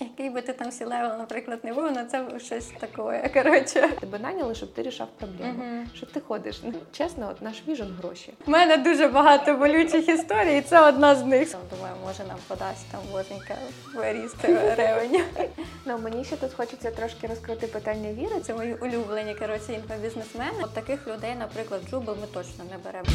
Який би ти там C-level, наприклад, не був, ну це щось таке. Коротше. Тебе наняли, щоб ти рішав проблему. Мгм. Що ти ходиш? Ну, чесно, от наш vision гроші. У мене дуже багато болючих історій, і це одна з них. Думаю, може нам подасть там боженька виростить revenue. Ну мені ще тут хочеться трошки розкрити питання віри. Це мої улюблені коротше інфобізнесмени. От таких людей, наприклад, в Jooble ми точно не беремо.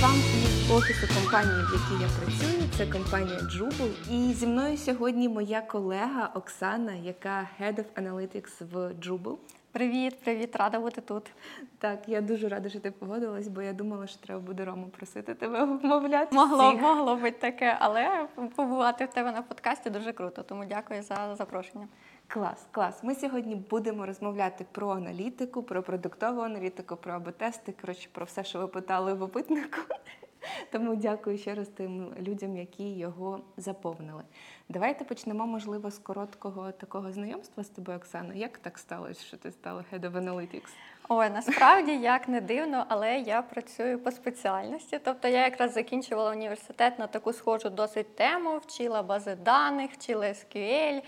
Вам із офісу компанії, в якій я працюю. Це компанія Jubel. І зі мною сьогодні моя колега Оксана, яка Head of Analytics в Jubel. Привіт, привіт, рада бути тут. Так, я дуже рада, що ти погодилась, бо я думала, що треба буде Рому просити тебе вмовляти. Могло, всіх. могло бути таке, але побувати в тебе на подкасті дуже круто. Тому дякую за запрошення. Клас, клас. Ми сьогодні будемо розмовляти про аналітику, про продуктову аналітику, про АБ-тести, коротше, про все, що ви питали в опитнику. Тому дякую ще раз тим людям, які його заповнили. Давайте почнемо, можливо, з короткого такого знайомства з тобою, Оксана. Як так сталося, що ти стала Head of Analytics? Ой, насправді як не дивно, але я працюю по спеціальності. Тобто я якраз закінчувала університет на таку схожу досить тему, вчила бази даних, вчила SQL.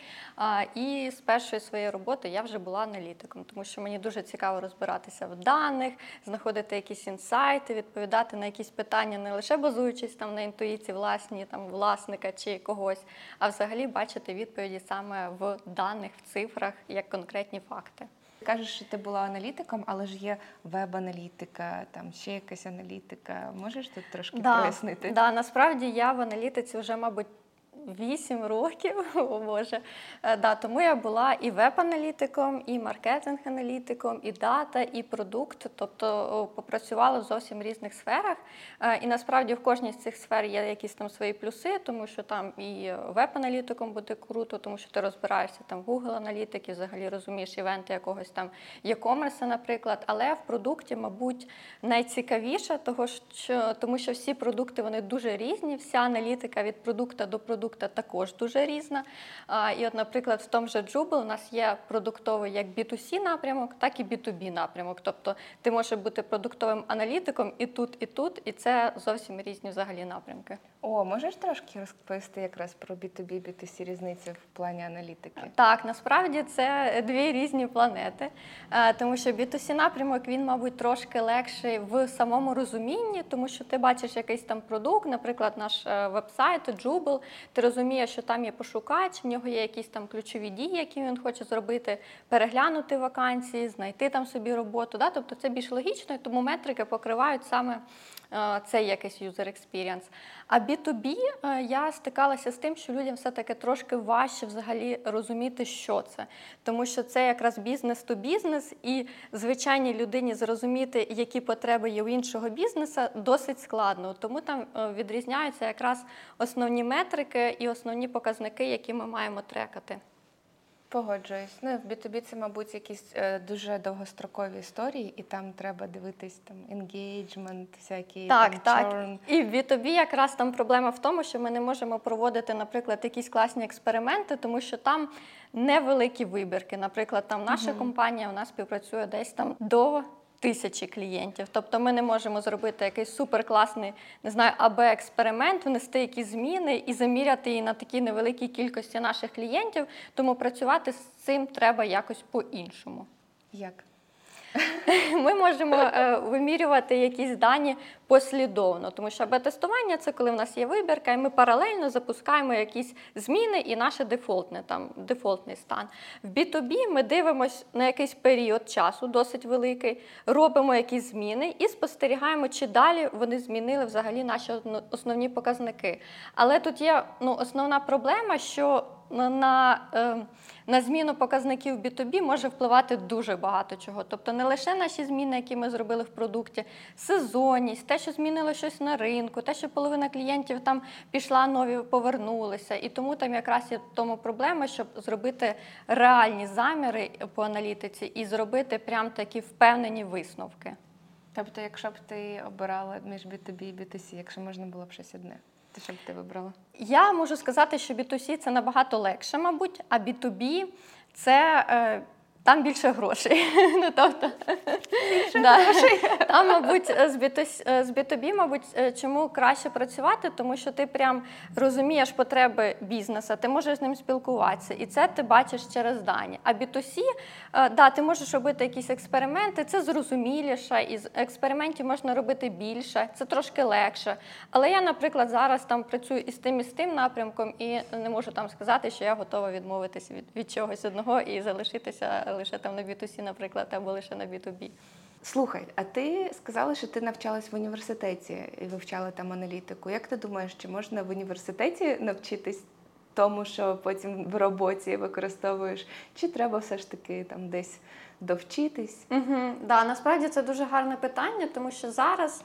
І з першої своєї роботи я вже була аналітиком, тому що мені дуже цікаво розбиратися в даних, знаходити якісь інсайти, відповідати на якісь питання, не лише базуючись там на інтуїції власні там власника чи когось, а взагалі бачити відповіді саме в даних, в цифрах, як конкретні факти. Кажеш, що ти була аналітиком, але ж є веб-аналітика, там ще якась аналітика. Можеш тут трошки пояснити? Да, насправді я в аналітиці вже, мабуть, 8 років, о Боже. Е, Да, тому я була і веб-аналітиком, і маркетинг-аналітиком, і дата, і продукт. Тобто попрацювала в зовсім різних сферах. Е, І насправді в кожній з цих сфер є якісь там свої плюси, тому що там і веб-аналітиком буде круто, тому що ти розбираєшся там в Google аналітики, взагалі розумієш івенти якогось там e-commerce, наприклад. Але в продукті, мабуть, найцікавіше, того що тому що всі продукти вони дуже різні. Вся аналітика від продукта до продукта також дуже різна. І, от, наприклад, в тому же Jubel у нас є продуктовий як B2C напрямок, так і B2B напрямок. Тобто ти можеш бути продуктовим аналітиком і тут, і тут, і це зовсім різні взагалі напрямки. О, можеш трошки розповісти якраз про B2B, B2C різницю в плані аналітики? Так, насправді це дві різні планети, Е, тому що B2C напрямок він, мабуть, трошки легший в самому розумінні, тому що ти бачиш якийсь там продукт, наприклад, наш е, веб-сайт, Jubel, ти розумієш, що там є пошукач, в нього є якісь там ключові дії, які він хоче зробити, переглянути вакансії, знайти там собі роботу. Да? Тобто це більш логічно, тому метрики покривають саме е, цей якийсь user experience. А B2B е, я стикалася з тим, що людям все-таки трошки важче взагалі розуміти, що це. Тому що це якраз бізнес то бізнес, і звичайній людині зрозуміти, які потреби є у іншого бізнесу, досить складно. Тому там е, відрізняються якраз основні метрики і основні показники, які ми маємо трекати. Погоджуюсь. Ну, в B2B це, мабуть, якісь е, дуже довгострокові історії, і там треба дивитись там engagement, всякі Так, там, так. churn. І в B2B якраз там проблема в тому, що ми не можемо проводити, наприклад, якісь класні експерименти, тому що там невеликі вибірки. Наприклад, там наша компанія у нас співпрацює десь там до. Тисячі клієнтів, тобто ми не можемо зробити якийсь суперкласний, не знаю, АБ експеримент, внести якісь зміни і заміряти її на такій невеликій кількості наших клієнтів. Тому працювати з цим треба якось по-іншому. Як? Ми можемо е, вимірювати якісь дані послідовно, тому що АБ-тестування це коли в нас є вибірка, і ми паралельно запускаємо якісь зміни і наше дефолтне там дефолтний стан. В B2B ми дивимося на якийсь період часу, досить великий, робимо якісь зміни і спостерігаємо, чи далі вони змінили взагалі наші основні показники. Але тут є ну, основна проблема, що на, на, е, зміну показників B2B може впливати дуже багато чого. Тобто не лише наші зміни, які ми зробили в продукті, сезонність, те, що змінило щось на ринку, те, що половина клієнтів там пішла, нові повернулися. І тому там якраз є тому проблема, щоб зробити реальні заміри по аналітиці і зробити прям такі впевнені висновки. Тобто, якщо б ти обирала між B2B і B2C, якщо можна було б щось одне, то що б ти вибрала? Я можу сказати, що B2C це набагато легше, мабуть, а B2B це е, Там більше грошей. Ну, тобто, да. Там, мабуть, з B2, з B2B, мабуть, е, чому краще працювати, тому що ти прям розумієш потреби бізнесу, ти можеш з ним спілкуватися, і це ти бачиш через дані. А B2C, е, да, ти можеш робити якісь експерименти, це зрозуміліше, і з експериментів можна робити більше, це трошки легше. Але я, наприклад, зараз там працюю із тим і з тим напрямком, і не можу там сказати, що я готова відмовитися від, від чогось одного і залишитися лише там на B2C, наприклад, або лише на B2B. Слухай, а ти сказала, що ти навчалась в університеті і вивчала там аналітику. Як ти думаєш, чи можна в університеті навчитись тому, що потім в роботі використовуєш? Чи треба все ж таки там десь довчитись? Угу, да, насправді це дуже гарне питання, тому що зараз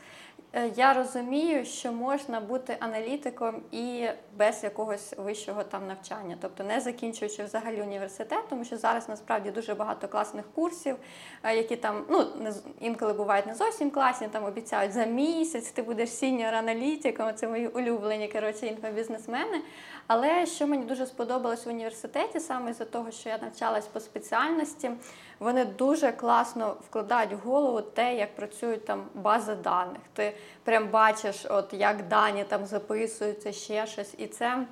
я розумію, що можна бути аналітиком і без якогось вищого там навчання, тобто не закінчуючи взагалі університет, тому що зараз насправді дуже багато класних курсів, е, які там ну не інколи бувають не зовсім класні, там обіцяють за місяць ти будеш senior аналітиком. Це мої улюблені коротше інфобізнесмени. Але що мені дуже сподобалось в університеті, саме з-за того, що я навчалась по спеціальності, вони дуже класно вкладають в голову те, як працюють там бази даних. Ти прям бачиш, от як дані там записуються, ще щось, і це.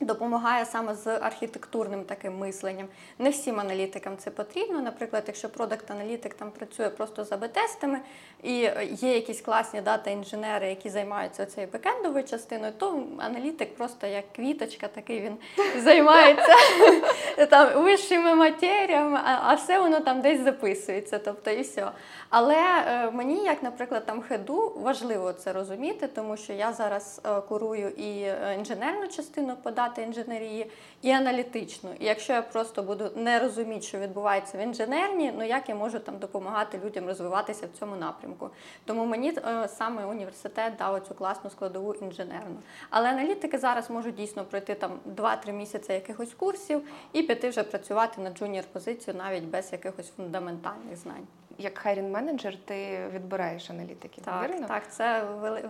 Допомагає саме з архітектурним таким мисленням. Не всім аналітикам це потрібно. Наприклад, якщо продакт-аналітик там працює просто за бетестами, і є якісь класні дата-інженери, які займаються цією бекендовою частиною, то аналітик просто як квіточка, такий він займається там вищими матеріями, а, все воно там десь записується. Тобто і все. Але е, мені, як, наприклад, там head у, важливо це розуміти, тому що я зараз е, курую і е, інженерну частину по дата інженерії, і аналітичну. І якщо я просто буду не розуміти, що відбувається в інженерні, ну як я можу там допомагати людям розвиватися в цьому напрямку. Тому мені е, саме університет дав цю класну складову інженерну. Але аналітики зараз можуть дійсно пройти там 2-3 місяці якихось курсів і піти вже працювати на junior позицію навіть без якихось фундаментальних знань. Як хайрін менеджер, ти відбираєш аналітиків, Так, вірно? так, це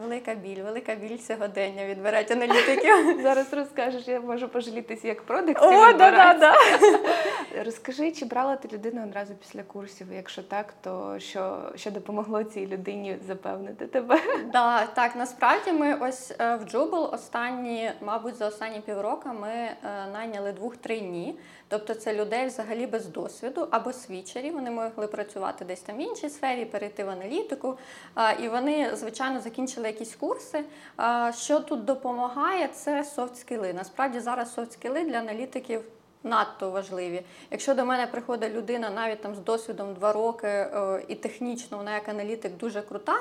велика біль, велика біль сьогодення відбирати аналітиків. Зараз розкажеш, я можу пожалітися, як продакт. О, да, да, да. Розкажи, чи брала ти людину одразу після курсів? Якщо так, то що, що допомогло цій людині запевнити тебе? Да, так, насправді ми ось е, в Джубл останні, мабуть, за останні півроку ми е, найняли двох трейні. Тобто це людей взагалі без досвіду або свічері. Вони могли працювати десь там в іншій сфері, перейти в аналітику. І вони, звичайно, закінчили якісь курси. Що тут допомагає, це софт-скіли. Насправді зараз софт-скіли для аналітиків. Надто важливі. Якщо до мене приходить людина навіть там з досвідом 2 роки е, і технічно вона як аналітик дуже крута,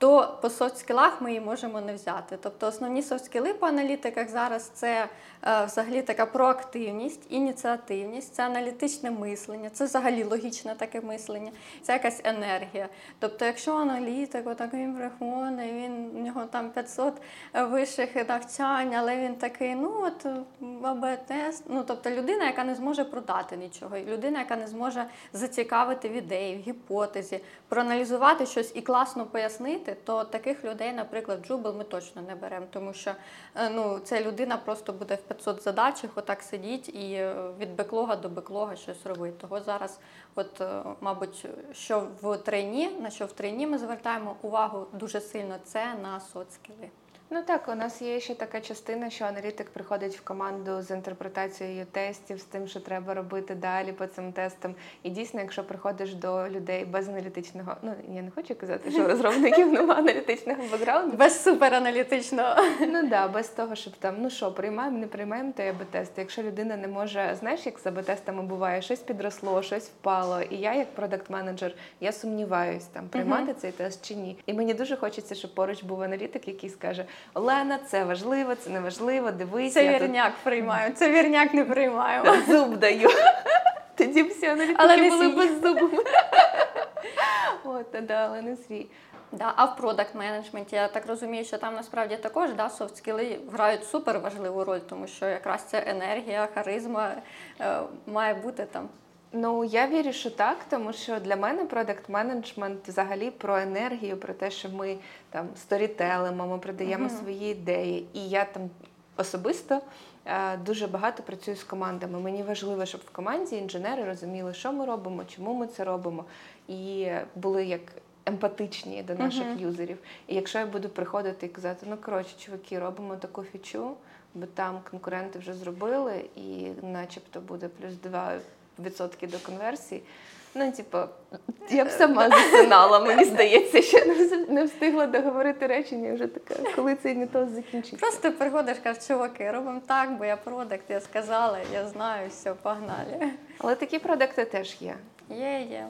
то по софт-скілах ми її можемо не взяти. Тобто основні софт-скіли по аналітиках зараз це е, взагалі така проактивність, ініціативність, це аналітичне мислення, це взагалі логічне таке мислення, це якась енергія. Тобто, якщо аналітик, отак він приходить, він у нього там 500 вищих навчань, але він такий, ну от АБ-тест. Ну тобто людина, яка не зможе продати нічого, людина, яка не зможе зацікавити в ідеї, в гіпотезі, проаналізувати щось і класно пояснити, то таких людей, наприклад, Джубл ми точно не беремо, тому що е, ну, ця людина просто буде в 500 задачах отак сидіть і е, від беклога до беклога щось робити. Того зараз, от, е, мабуть, що в трейні, на що в трейні ми звертаємо увагу дуже сильно, це на соцскіли. Ну так, у нас є ще така частина, що аналітик приходить в команду з інтерпретацією тестів, з тим, що треба робити далі по цим тестам. І дійсно, якщо приходиш до людей без аналітичного, ну я не хочу казати, що розробників немає аналітичного бекграунду. Без супераналітичного. Ну да, без того, щоб там, ну що, приймаємо, не приймаємо той АБ-тест. Якщо людина не може, знаєш, як з АБ-тестами буває, щось підросло, щось впало. І я, як продакт-менеджер, я сумніваюсь там, приймати цей тест чи ні. І мені дуже хочеться, щоб поруч був аналітик, який скаже: Олена, це важливо, це не важливо, дивись, Це я тут вірняк приймаю, це вірняк не приймаємо. зуб даю. Тоді всі аналітики Але не були без зубами. От, та да, але не свій. Да, а в продакт менеджменті я так розумію, що там насправді також да, софт-скіли грають супер важливу роль, тому що якраз ця енергія, харизма е, має бути там. Ну я вірю, що так, тому що для мене продакт менеджмент взагалі про енергію, про те, що ми там сторітелимо, ми продаємо Мгм. свої ідеї, і я там особисто е, дуже багато працюю з командами. Мені важливо, щоб в команді інженери розуміли, що ми робимо, чому ми це робимо, і були як. Емпатичні до наших Мгм. юзерів. І якщо я буду приходити і казати, ну коротше, чуваки, робимо таку фічу, бо там конкуренти вже зробили, і начебто буде плюс 2% до конверсії. Ну, типу, я б сама засинала, мені здається, що не встигла договорити речення, вже така, коли цей не то закінчиться. Просто приходиш, кажеш, чуваки, робимо так, бо я продакт, я сказала, я знаю, все, погнали. Але такі продакти теж є. Є, є.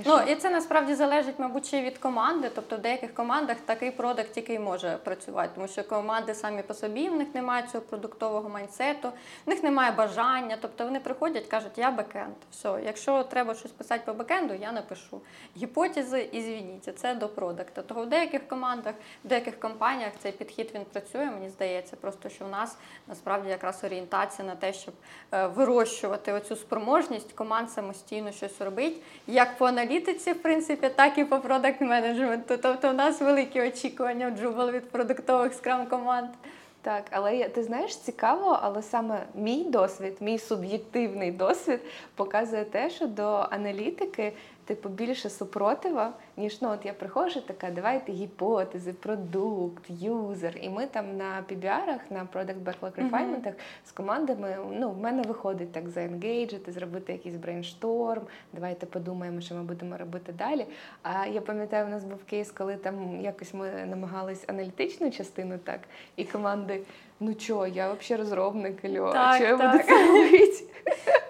І Ну і це насправді залежить, мабуть, ще від команди. Тобто в деяких командах такий продакт тільки й може працювати, тому що команди самі по собі, в них немає цього продуктового майнсету, в них немає бажання. Тобто вони приходять, кажуть, я бекенд. Все, якщо треба щось писати по бекенду, я напишу. Гіпотези і звініть, це до продакта. Того в деяких командах, в деяких компаніях цей підхід він працює, мені здається, просто що в нас насправді якраз орієнтація на те, щоб е, вирощувати оцю спроможність команд самостійно щось робити, як по аналітиці, в принципі, так і по продакт менеджменту. Тобто, у нас великі очікування в Джубл від продуктових скрам команд. Так, але ти знаєш, цікаво, але саме мій досвід, мій суб'єктивний досвід показує те, що до аналітики типу більше супротива, ніж ну от я приходжу, така давайте гіпотези, продукт, юзер. І ми там на PBR, на Product Backlog. Refinement з командами. Ну, в мене виходить так за engage ити, зробити якийсь brainstorm. Давайте подумаємо, що ми будемо робити далі. А я пам'ятаю, у нас був кейс, коли там якось ми намагались аналітичну частину так, і команди. Ну чо, я взагалі розробник, альо, Так, що я так. буду це робити?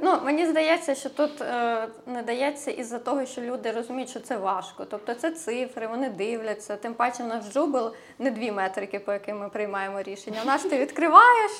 Ну, мені здається, що тут е, не дається із-за того, що люди розуміють, що це важко. Тобто це цифри, вони дивляться. Тим паче в нас Jooble не дві метрики, по яким ми приймаємо рішення. У нас ти відкриваєш.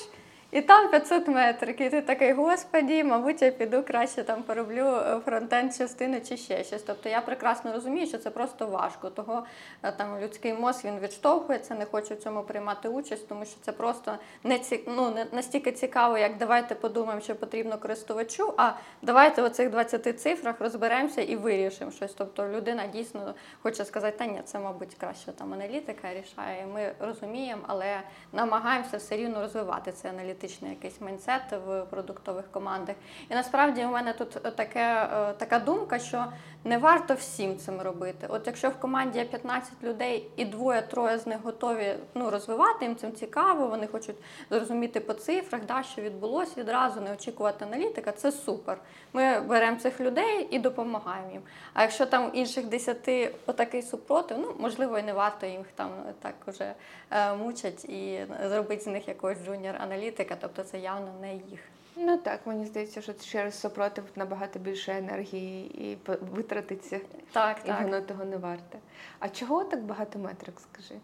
І там 500 метрик, і ти такий, господі, мабуть, я піду краще там пороблю е, фронтенд частини чи ще щось. Тобто я прекрасно розумію, що це просто важко. Того е, там людський мозк він відштовхується, не хоче в цьому приймати участь, тому що це просто не ці, ну, не настільки цікаво, як давайте подумаємо, що потрібно користувачу. А давайте в оцих 20 цифрах розберемося і вирішимо щось. Тобто людина дійсно хоче сказати, та ні, це мабуть краще там аналітика рішає. Ми розуміємо, але намагаємося все рівно розвивати цей аналітичний якийсь майнсет в продуктових командах. І насправді у мене тут таке, е, така думка, що не варто всім цим робити. От якщо в команді є 15 людей і двоє-троє з них готові ну, розвивати, їм цим цікаво, вони хочуть зрозуміти по цифрах, да, що відбулося відразу, не очікувати аналітика, це супер. Ми беремо цих людей і допомагаємо їм. А якщо там інших 10 отакий супротив, ну можливо, і не варто їх там так уже е, мучать і зробити з них якогось джуніор-аналітика, тобто це явно не їх. Ну так, мені здається, що через супротив набагато більше енергії і витратиться, Так, і так. воно того не варте. А чого так багато метрик, скажи?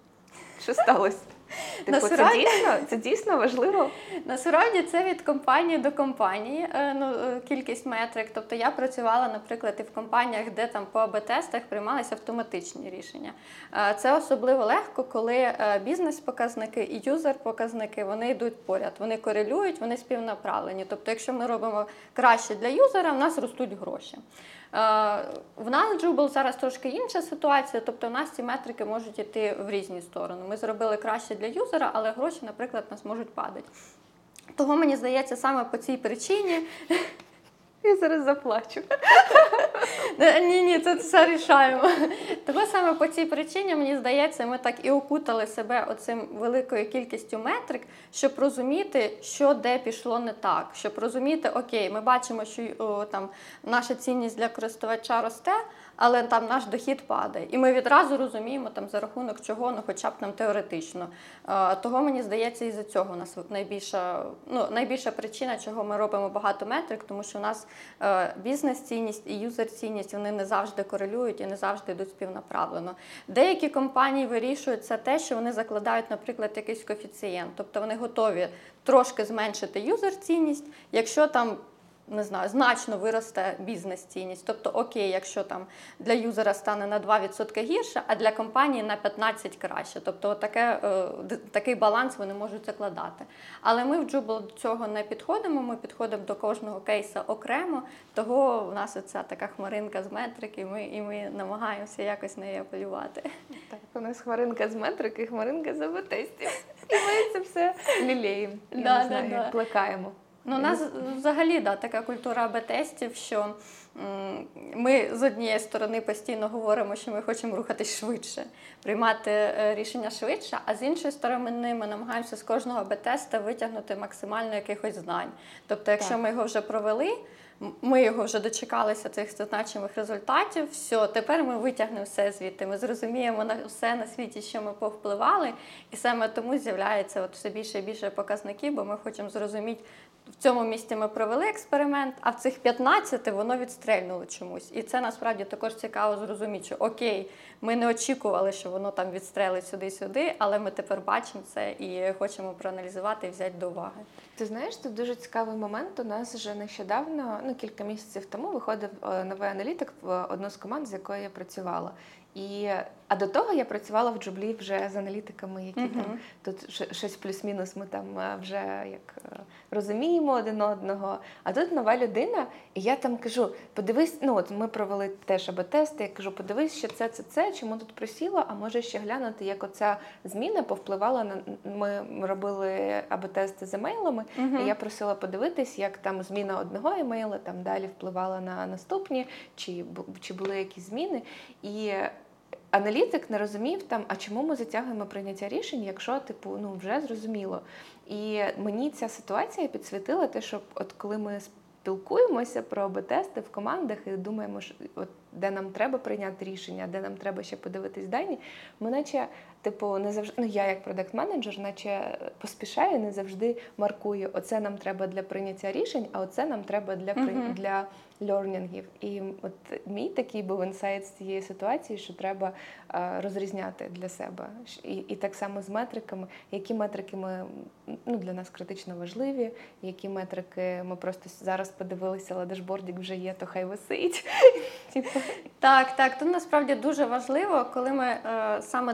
Що сталося? Типу, це дійсно, це дійсно важливо. Насправді це від компанії до компанії, е, ну, е, кількість метрик. Тобто я працювала, наприклад, і в компаніях, де там по АБ-тестах приймалися автоматичні рішення. Е, Це особливо легко, коли бізнес-показники і юзер-показники вони йдуть поряд, вони корелюють, вони співнаправлені. Тобто, якщо ми робимо краще для юзера, в нас ростуть гроші. Е, В нас джубл зараз трошки інша ситуація, тобто у нас ці метрики можуть йти в різні сторони. Ми зробили краще для юзера, але гроші, наприклад, у нас можуть падати. Того мені здається, саме по цій причині. Я зараз заплачу. Ні, ні, це все рішаємо. Того саме по цій причині, мені здається, ми так і окутали себе оцим великою кількістю метрик, щоб розуміти, що де пішло не так. Щоб розуміти, окей, ми бачимо, що о, там наша цінність для користувача росте, але там наш дохід падає. І ми відразу розуміємо, там за рахунок чого, ну хоча б там теоретично. Того мені здається, і за цього у нас найбільша, ну, найбільша причина, чого ми робимо багато метрик, тому що у нас е, бізнес-цінність і юзер-цінність вони не завжди корелюють і не завжди йдуть співнаправлено. Деякі компанії вирішують це те, що вони закладають, наприклад, якийсь коефіцієнт, тобто вони готові трошки зменшити юзер-цінність, якщо там не знаю, значно виросте бізнес-цінність. Тобто, окей, якщо там для юзера стане на 2% гірше, а для компанії на 15% краще. Тобто, таке, е, такий баланс вони можуть закладати. Але ми в Jubal до цього не підходимо. Ми підходимо до кожного кейса окремо. Того в нас оця така хмаринка з метрики. Ми і ми намагаємося якось нею апелювати. Так, у нас хмаринка з метрики, хмаринка з АБ-тестів. І ми це все лілеємо. Да, да, да. плекаємо. Ну, у нас взагалі да, така культура АБ-тестів, що ми з однієї сторони постійно говоримо, що ми хочемо рухатись швидше, приймати е, рішення швидше, а з іншої сторони ми намагаємося з кожного АБ-теста витягнути максимально якихось знань. Тобто, якщо Так. ми його вже провели, ми його вже дочекалися цих значимих результатів. Все, тепер ми витягнемо все звідти. Ми зрозуміємо на все на світі, що ми повпливали, і саме тому з'являється от все більше і більше показників, бо ми хочемо зрозуміти. В цьому місці ми провели експеримент, а в цих 15 воно відстрельнуло чомусь. І це насправді також цікаво зрозуміти, що окей, ми не очікували, що воно там відстрелить сюди-сюди, але ми тепер бачимо це і хочемо проаналізувати і взяти до уваги. Ти знаєш, тут дуже цікавий момент. У нас вже нещодавно, ну кілька місяців тому, виходив е, новий аналітик в одну з команд, з якою я працювала. І, а до того я працювала в джублі вже з аналітиками, які Мгм. там тут щось плюс-мінус. Ми там е, вже як е, розуміємо один одного. А тут нова людина, і я там кажу: подивись, ну от ми провели теж АБ-тести. Я кажу, подивись, що це, це, це, чому тут просіло, а може ще глянути, як оця зміна повпливала на ми робили АБ-тести з емейлами. Мгм. І я просила подивитись, як там зміна одного емейла там далі впливала на наступні, чи, чи були якісь зміни. І аналітик не розумів там, а чому ми затягуємо прийняття рішень, якщо типу ну вже зрозуміло. І мені ця ситуація підсвітила те, що от коли ми спілкуємося про АБ-тести в командах і думаємо, що от де нам треба прийняти рішення, де нам треба ще подивитись дані, ми наче. Типу, не завжди, ну я як продакт-менеджер, наче поспішаю, не завжди маркую. Оце нам треба для прийняття рішень, а оце нам треба для при... Мгм. для льорнінгів. І от мій такий був інсайт з цієї ситуації, що треба е, розрізняти для себе. І, і так само з метриками, які метрики ми ну, для нас критично важливі, які метрики ми просто зараз подивилися, але дашбордік вже є, то хай висить. Типу, Так, так. Тут насправді дуже важливо, коли ми е, саме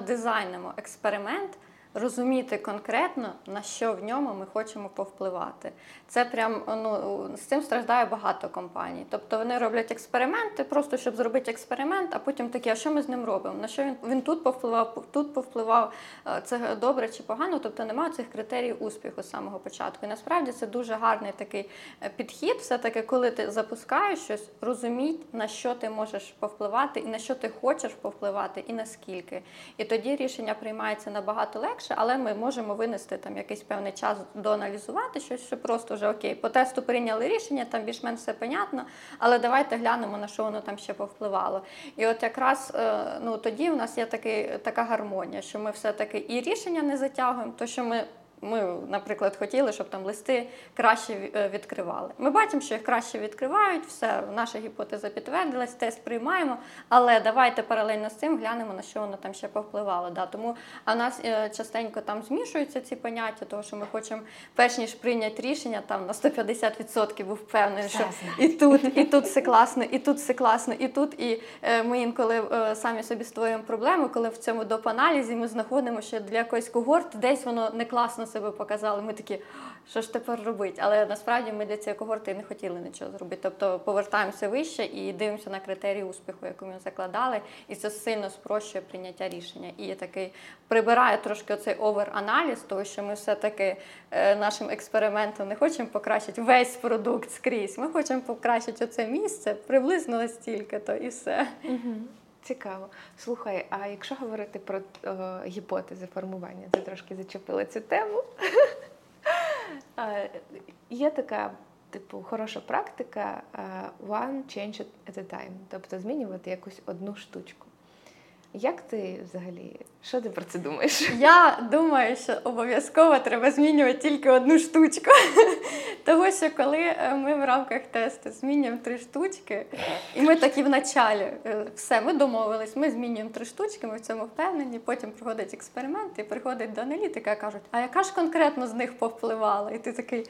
дизайнимо експеримент, розуміти конкретно, на що в ньому ми хочемо повпливати. Це прям ну, з цим страждає багато компаній. Тобто вони роблять експерименти, просто щоб зробити експеримент, а потім такі, а що ми з ним робимо? На що він, він тут повпливав, тут повпливав, Е, це добре чи погано, тобто немає цих критеріїв успіху з самого початку. І насправді це дуже гарний такий е, підхід. Все-таки, коли ти запускаєш щось, розуміть, на що ти можеш повпливати, і на що ти хочеш повпливати, і наскільки. І тоді рішення приймається набагато легше, але ми можемо винести там якийсь певний час доаналізувати щось, що просто вже окей, по тесту прийняли рішення, там більш-менш все понятно, але давайте глянемо, на що воно там ще повпливало. І от якраз е, ну, тоді в нас є такий, така гармонія, що ми все-таки і рішення не затягуємо, то що ми. Ми, наприклад, хотіли, щоб там листи краще е, відкривали. Ми бачимо, що їх краще відкривають, все, наша гіпотеза підтвердилась, тест приймаємо, але давайте паралельно з цим глянемо, на що воно там ще повпливало. Да. Тому а в нас е, частенько там змішуються ці поняття, тому що ми хочемо, перш ніж прийняти рішення, там на 150% був впевнений, що і тут, і тут все класно, і тут все класно, і тут. І е, ми інколи самі собі створюємо проблему, коли в цьому доп-аналізі ми знаходимо, що для якоїсь когорти десь воно не класно себе показало. Ми такі, що ж тепер робити? Але насправді ми для цієї когорти не хотіли нічого зробити. Тобто повертаємося вище і дивимося на критерії успіху, яку ми закладали, і це сильно спрощує прийняття рішення. І такий прибирає трошки оцей овер-аналіз, того що ми все-таки е, нашим експериментом не хочемо покращити весь продукт скрізь. Ми хочемо покращити оце місце приблизно настільки, то і все. Цікаво. Слухай, а якщо говорити про о, гіпотези формування, ти трошки зачепила цю тему. Е, Є така, типу, хороша практика е, one change at a time, тобто змінювати якусь одну штучку. Як ти взагалі, що ти про це думаєш? Я думаю, що обов'язково треба змінювати тільки одну штучку. Тому що коли е, ми в рамках тесту змінюємо три штучки, і ми такі в началі, е, все, ми домовились, ми змінюємо три штучки, ми в цьому впевнені. Потім проходить експеримент і приходить до аналітика кажуть, а яка ж конкретно з них повпливала? І ти такий.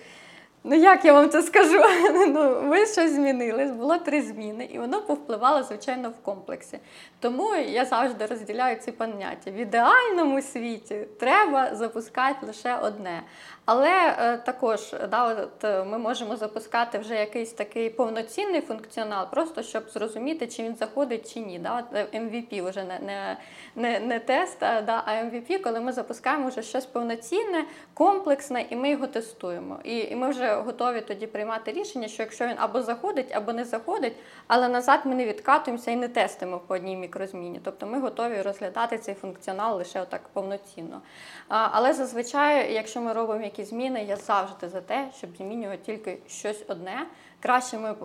Ну, як я вам це скажу? Ну, ви щось змінили, було три зміни, і воно повпливало, звичайно, в комплексі. Тому я завжди розділяю ці поняття. В ідеальному світі треба запускати лише одне. Але е, також да, от, е, ми можемо запускати вже якийсь такий повноцінний функціонал, просто щоб зрозуміти, чи він заходить чи ні. Да? Е, MVP вже не, не, не, не тест, да, а MVP, коли ми запускаємо вже щось повноцінне, комплексне, і ми його тестуємо. І, і ми вже готові тоді приймати рішення, що якщо він або заходить, або не заходить, але назад ми не відкатуємося і не тестимо по одній мікрозміні. Тобто ми готові розглядати цей функціонал лише отак повноцінно. А, але зазвичай, якщо ми робимо якісь зміни, я завжди за те, щоб змінювати тільки щось одне. Краще ми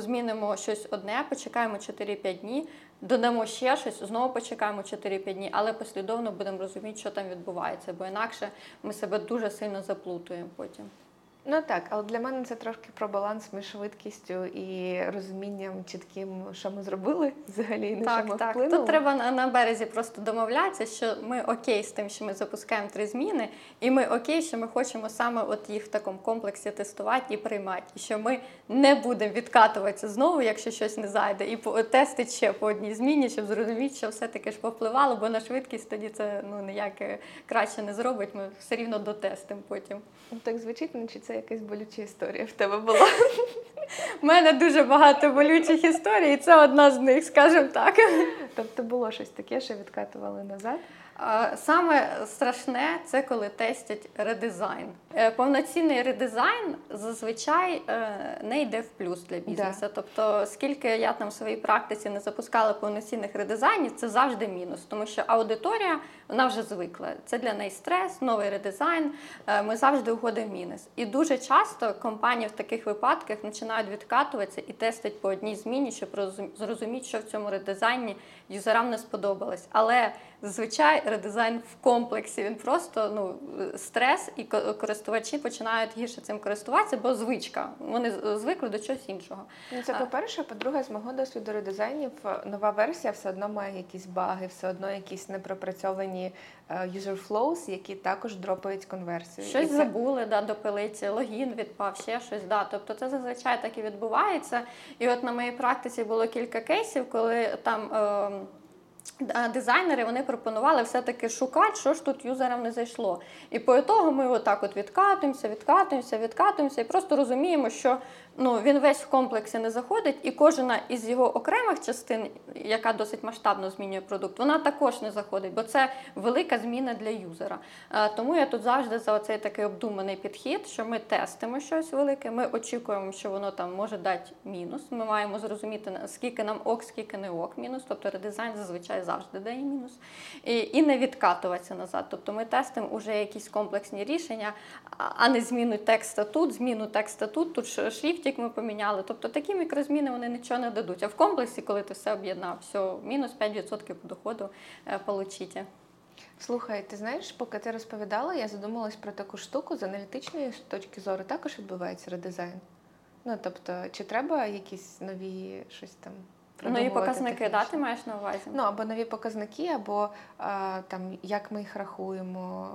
змінимо щось одне, почекаємо 4-5 днів, додамо ще щось, знову почекаємо 4-5 днів, але послідовно будемо розуміти, що там відбувається, бо інакше ми себе дуже сильно заплутуємо потім. Ну так, але для мене це трошки про баланс між швидкістю і розумінням чітким, що ми зробили взагалі, і на що ми Так, так. вплинули. Тут треба на, на березі просто домовлятися, що ми окей з тим, що ми запускаємо три зміни, і ми окей, що ми хочемо саме от їх в такому комплексі тестувати і приймати. І що ми не будемо відкатуватися знову, якщо щось не зайде, і тестити ще по одній зміні, щоб зрозуміти, що все-таки ж повпливало, бо на швидкість тоді це ну ніяк е, краще не зробить. Ми все рівно дотестимо потім. Ну, Так звучить, наче це якась болюча історія в тебе була. У мене дуже багато болючих історій, і це одна з них, скажімо так. Тобто було щось таке, що відкатували назад. Саме страшне це коли тестять редизайн. Е, Повноцінний редизайн зазвичай е, не йде в плюс для бізнесу. Тобто, скільки я там в своїй практиці не запускала повноцінних редизайнів, це завжди мінус, тому що аудиторія вона вже звикла. Це для неї стрес, новий редизайн. е, Ми завжди уходимо в мінус. І дуже часто компанії в таких випадках починають відкатуватися і тестить по одній зміні, щоб зрозуміти, що в цьому редизайні юзерам не сподобалось. Але зазвичай редизайн в комплексі він просто ну стрес, і користувачі починають гірше цим користуватися, бо звичка. Вони звикли до чогось іншого. Ну, це по-перше, по-друге, з мого досвіду редизайнів е, нова версія все одно має якісь баги, все одно якісь непропрацьовані е, user flows, які також дропають конверсію. Щось це- забули, да, допилити, логін відпав, ще щось. Да. Тобто це зазвичай так і відбувається. І от на моїй практиці було кілька кейсів, коли там. а Дизайнери вони пропонували все-таки шукати, що ж тут юзерам не зайшло. І по ітогу ми отак от відкатуємося, відкатуємося, відкатуємося і просто розуміємо, що ну, він весь в комплексі не заходить, і кожна із його окремих частин, яка досить масштабно змінює продукт, вона також не заходить, бо це велика зміна для юзера. Е, Тому я тут завжди за оцей такий обдуманий підхід, що ми тестимо щось велике, ми очікуємо, що воно там може дати мінус. Ми маємо зрозуміти, скільки нам ок, скільки не ок мінус. Тобто редизайн зазвичай завжди дає мінус. І, і не відкатуватися назад. Тобто ми тестимо вже якісь комплексні рішення, а- не зміну текста тут, зміну текста тут, тут ш- шрифтик ми поміняли. Тобто такі мікрозміни вони нічого не дадуть. А в комплексі, коли ти все об'єднав, все, мінус 5% доходу е, получите. Слухай, ти знаєш, поки ти розповідала, я задумалась про таку штуку з аналітичної точки зору також відбувається редизайн. Ну тобто, чи треба якісь нові щось там Ну і придумувати показники, да, ти маєш на увазі? Ну або нові показники, або а, там як ми їх рахуємо,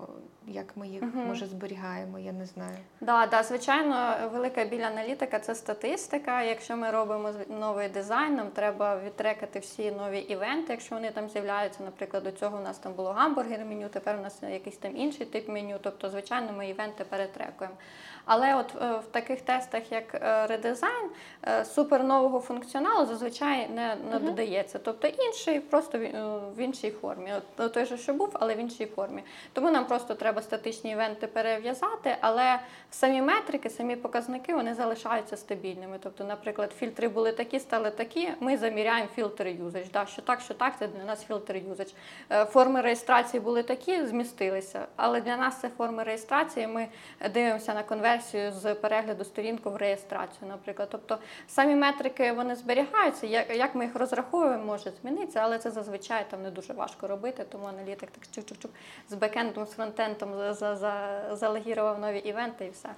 як ми їх Мгм. може зберігаємо, я не знаю. Да, да, звичайно, велика біля аналітика це статистика. Якщо ми робимо новий дизайн, нам треба відтрекати всі нові івенти, якщо вони там з'являються. Наприклад, до цього у нас там було гамбургер меню, тепер у нас якийсь там інший тип меню. Тобто, звичайно, ми івенти перетрекуємо. Але от е, в таких тестах, як е, редизайн, е, супер нового функціоналу зазвичай не, не Мгм. додається. Тобто інший просто в, в іншій формі. От той же, що був, але в іншій формі. Тому нам просто треба статичні івенти перев'язати, але самі метрики, самі показники вони залишаються стабільними. Тобто, наприклад, фільтри були такі, стали такі. Ми заміряємо фільтр юзач. Да, що так, що так, це для нас фільтр юзач. Е, Форми реєстрації були такі, змістилися. Але для нас це форми реєстрації. Ми дивимося на конверсію з перегляду сторінку в реєстрацію, наприклад. Тобто самі метрики вони зберігаються. Як ми їх розраховуємо, може змінитися, але це зазвичай там не дуже важко робити, тому аналітик так чук-чук-чук з бекендом, з фронтендом за, за, за, нові івенти і все.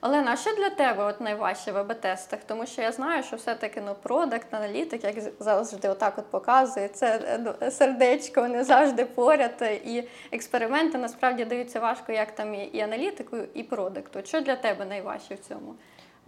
Олена, а що для тебе от найважче в АБ-тестах? Тому що я знаю, що все-таки ну, продакт, аналітик, як завжди отак от показує, це е, ну, сердечко, вони завжди поряд. І експерименти насправді даються важко, як там і, аналітику, і продукту. Що для тебе найважче в цьому?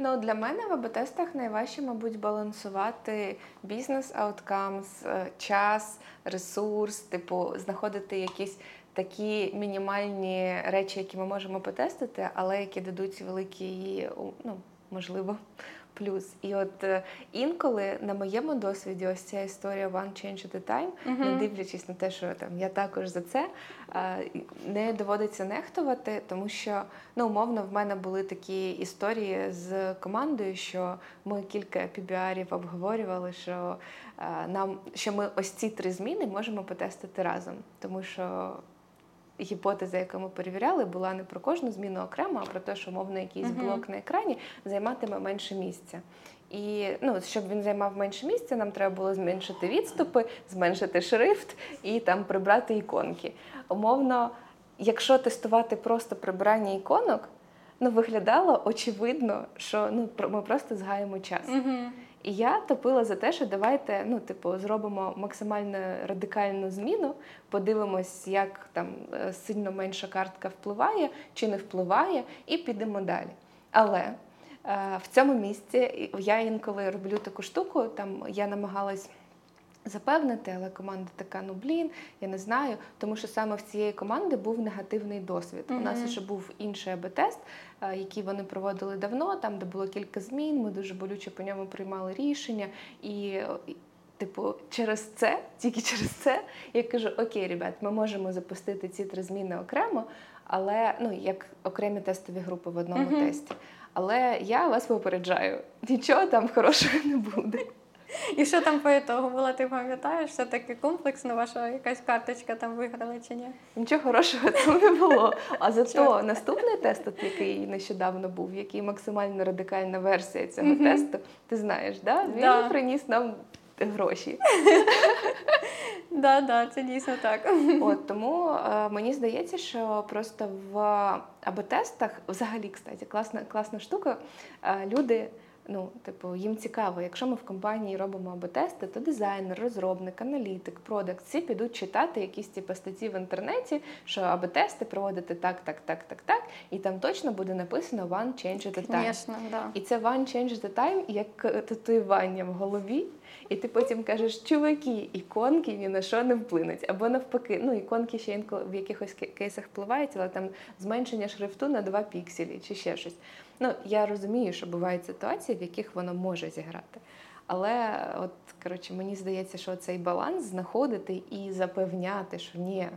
Ну, для мене в АБ-тестах найважче, мабуть, балансувати бізнес outcomes, е, час, ресурс, типу, знаходити якісь такі мінімальні речі, які ми можемо потестити, але які дадуть великий, ну, можливо, плюс. І от е, інколи на моєму досвіді, ось ця історія One Change at a Time, не дивлячись на те, що там я також за це, е, не доводиться нехтувати, тому що ну, умовно в мене були такі історії з командою, що ми кілька PBR-ів обговорювали, що е, нам що ми ось ці три зміни можемо потестити разом, тому що. Гіпотеза, яку ми перевіряли, була не про кожну зміну окремо, а про те, що мовно якийсь Мгм. блок на екрані займатиме менше місця. І ну, щоб він займав менше місця, нам треба було зменшити відступи, зменшити шрифт і там прибрати іконки. Умовно, якщо тестувати просто прибирання іконок, ну виглядало очевидно, що ну ми просто згаємо час. Угу. І я топила за те, що давайте ну, типу, зробимо максимально радикальну зміну, подивимось, як там е, сильно менша картка впливає чи не впливає, і підемо далі. Але е, в цьому місці я інколи роблю таку штуку, там я намагалась. Запевнити, але команда така: ну блін, я не знаю. Тому що саме в цієї команди був негативний досвід. У нас ще був інший АБ-тест, е, який вони проводили давно, там де було кілька змін. Ми дуже болюче по ньому приймали рішення. І, типу, через це, тільки через це, я кажу: Окей, ребят, ми можемо запустити ці три зміни окремо, але ну як окремі тестові групи в одному Мгм. тесті. Але я вас попереджаю, нічого там хорошого не буде. І що там по ітогу було, ти пам'ятаєш? Все таки комплексно ваша якась карточка там виграла чи ні? Нічого хорошого там не було. А зато наступний тест, от який нещодавно був, який максимально радикальна версія цього Мгм. тесту, ти знаєш, да? він Да. приніс нам гроші. Да, да, це дійсно так. От тому е, мені здається, що просто в АБ-тестах, взагалі, кстати, класна, класна штука. Е, люди, ну, типу, їм цікаво, якщо ми в компанії робимо АБ-тести, то дизайнер, розробник, аналітик, продакт, всі підуть читати якісь типу, статті в інтернеті, що АБ-тести проводити так, так, так, так, так, і там точно буде написано one change at a time. Звісно, да. І це one change at a time як татуювання в голові. І ти потім кажеш, чуваки, іконки ні на що не вплинуть. Або навпаки, ну іконки ще інколи в якихось ке- кейсах впливають, але там зменшення шрифту на 2 пікселі чи ще щось. Ну, я розумію, що бувають ситуації, в яких воно може зіграти. Але от коротше, мені здається, що цей баланс знаходити і запевняти, що ні,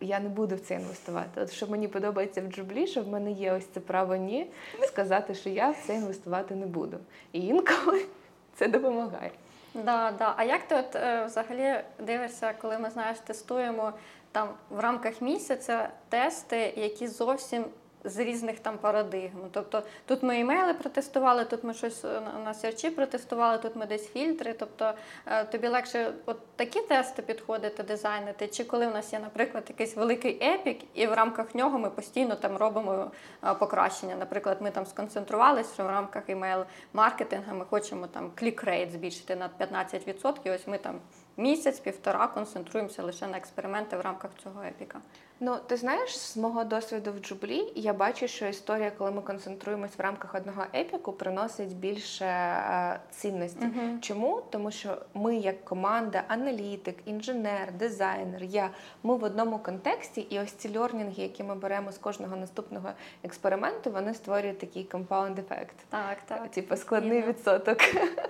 я не буду в це інвестувати. От що мені подобається в джублі, що в мене є ось це право ні сказати, що я в це інвестувати не буду. І інколи це допомагає. Да, да. А як ти от е, взагалі дивишся, коли ми знаєш, тестуємо там в рамках місяця тести, які зовсім з різних там парадигм. Тобто тут ми імейли протестували, тут ми щось е, на- на серчі протестували, тут ми десь фільтри. Тобто е, тобі легше от такі тести підходити, дизайнити, чи коли в нас є, наприклад, якийсь великий epic, і в рамках нього ми постійно там робимо е, покращення. Наприклад, ми там сконцентрувалися, що в рамках email marketing у ми хочемо там click rate збільшити на 15%. Ось ми там місяць-півтора концентруємося лише на експерименти в рамках цього epic а. Ну, ти знаєш, з мого досвіду в Jooble я бачу, що історія, коли ми концентруємось в рамках одного epic у, приносить більше е, цінності. Мгм. Чому? Тому що ми, як команда, аналітик, інженер, дизайнер, я ми в одному контексті, і ось ці льорнінги, які ми беремо з кожного наступного експерименту, вони створюють такий компаунд ефект. Так, так. Типу складний Вірно. відсоток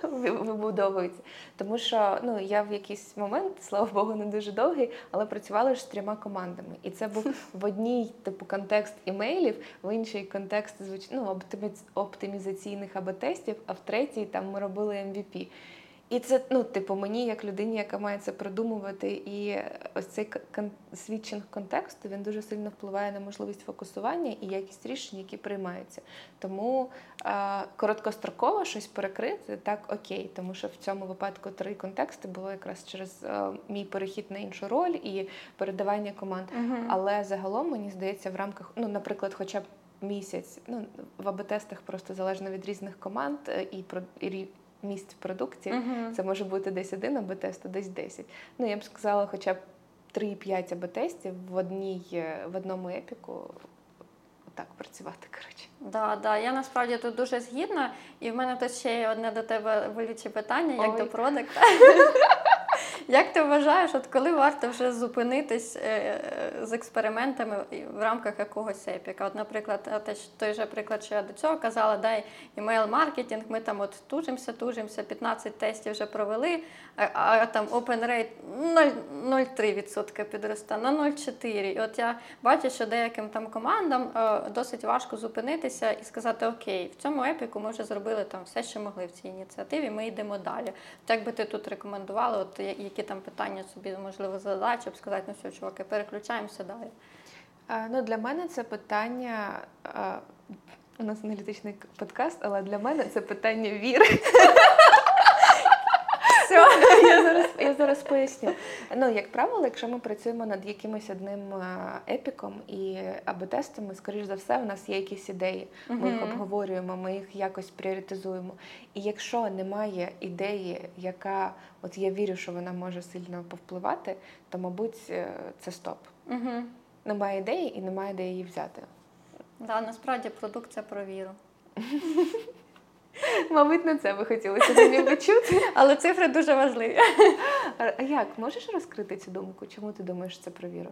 ви- вибудовується. Тому що ну я в якийсь момент, слава Богу, не дуже довгий, але працювали ж з трьома командами. І це був в одній типу контекст імейлів, в інший контекст ну, оптимі- оптимізаційних або тестів, а в третій там ми робили MVP. І це, ну, типу, мені, як людині, яка має це продумувати, і ось цей свідчинг контексту він дуже сильно впливає на можливість фокусування і якість рішень, які приймаються. Тому е, короткостроково щось перекрити так окей, тому що в цьому випадку три контексти було якраз через е, мій перехід на іншу роль і передавання команд. Але загалом мені здається, в рамках, ну, наприклад, хоча б місяць, ну в АБ-тестах просто залежно від різних команд е, і про і місць продукції. Мгм. Це може бути десь один або тест, а десь 10. Ну, я б сказала, хоча б 3-5 або тестів в, одній, е, в одному епіку так працювати, коротше. Да, да, я насправді тут дуже згідна, і в мене тут ще є одне до тебе болюче питання, як Ой. до продакта. Як ти вважаєш, от коли варто вже зупинитись е, з експериментами в рамках якогось епіка? От, наприклад, той же приклад, що я до цього казала, дай імейл-маркетинг, ми там от тужимося, тужимося, 15 тестів вже провели, а, там open rate 0,03% підросте, на 0,4%. І от я бачу, що деяким там командам е, досить важко зупинитися і сказати: Окей, в цьому епіку ми вже зробили там все, що могли в цій ініціативі. Ми йдемо далі. Як би ти тут рекомендувала, от які там питання собі можливо задати, щоб сказати, ну все, чуваки, переключаємося далі. Ну, для мене це питання. У нас аналітичний подкаст, але для мене це питання віри. Все. я, зараз, я зараз поясню. Ну, як правило, якщо ми працюємо над якимось одним е, епіком і АБ-тестами, скоріш за все, у нас є якісь ідеї. Ми їх обговорюємо, ми їх якось пріоритизуємо. І якщо немає ідеї, яка от я вірю, що вона може сильно повпливати, то мабуть е, це стоп. Угу. Немає ідеї і немає де її взяти. Да, насправді продукція про віру. Мабуть, на це ви хотіли сьогодні почути. Але цифри дуже важливі. А як можеш розкрити цю думку? Чому ти думаєш це про віру?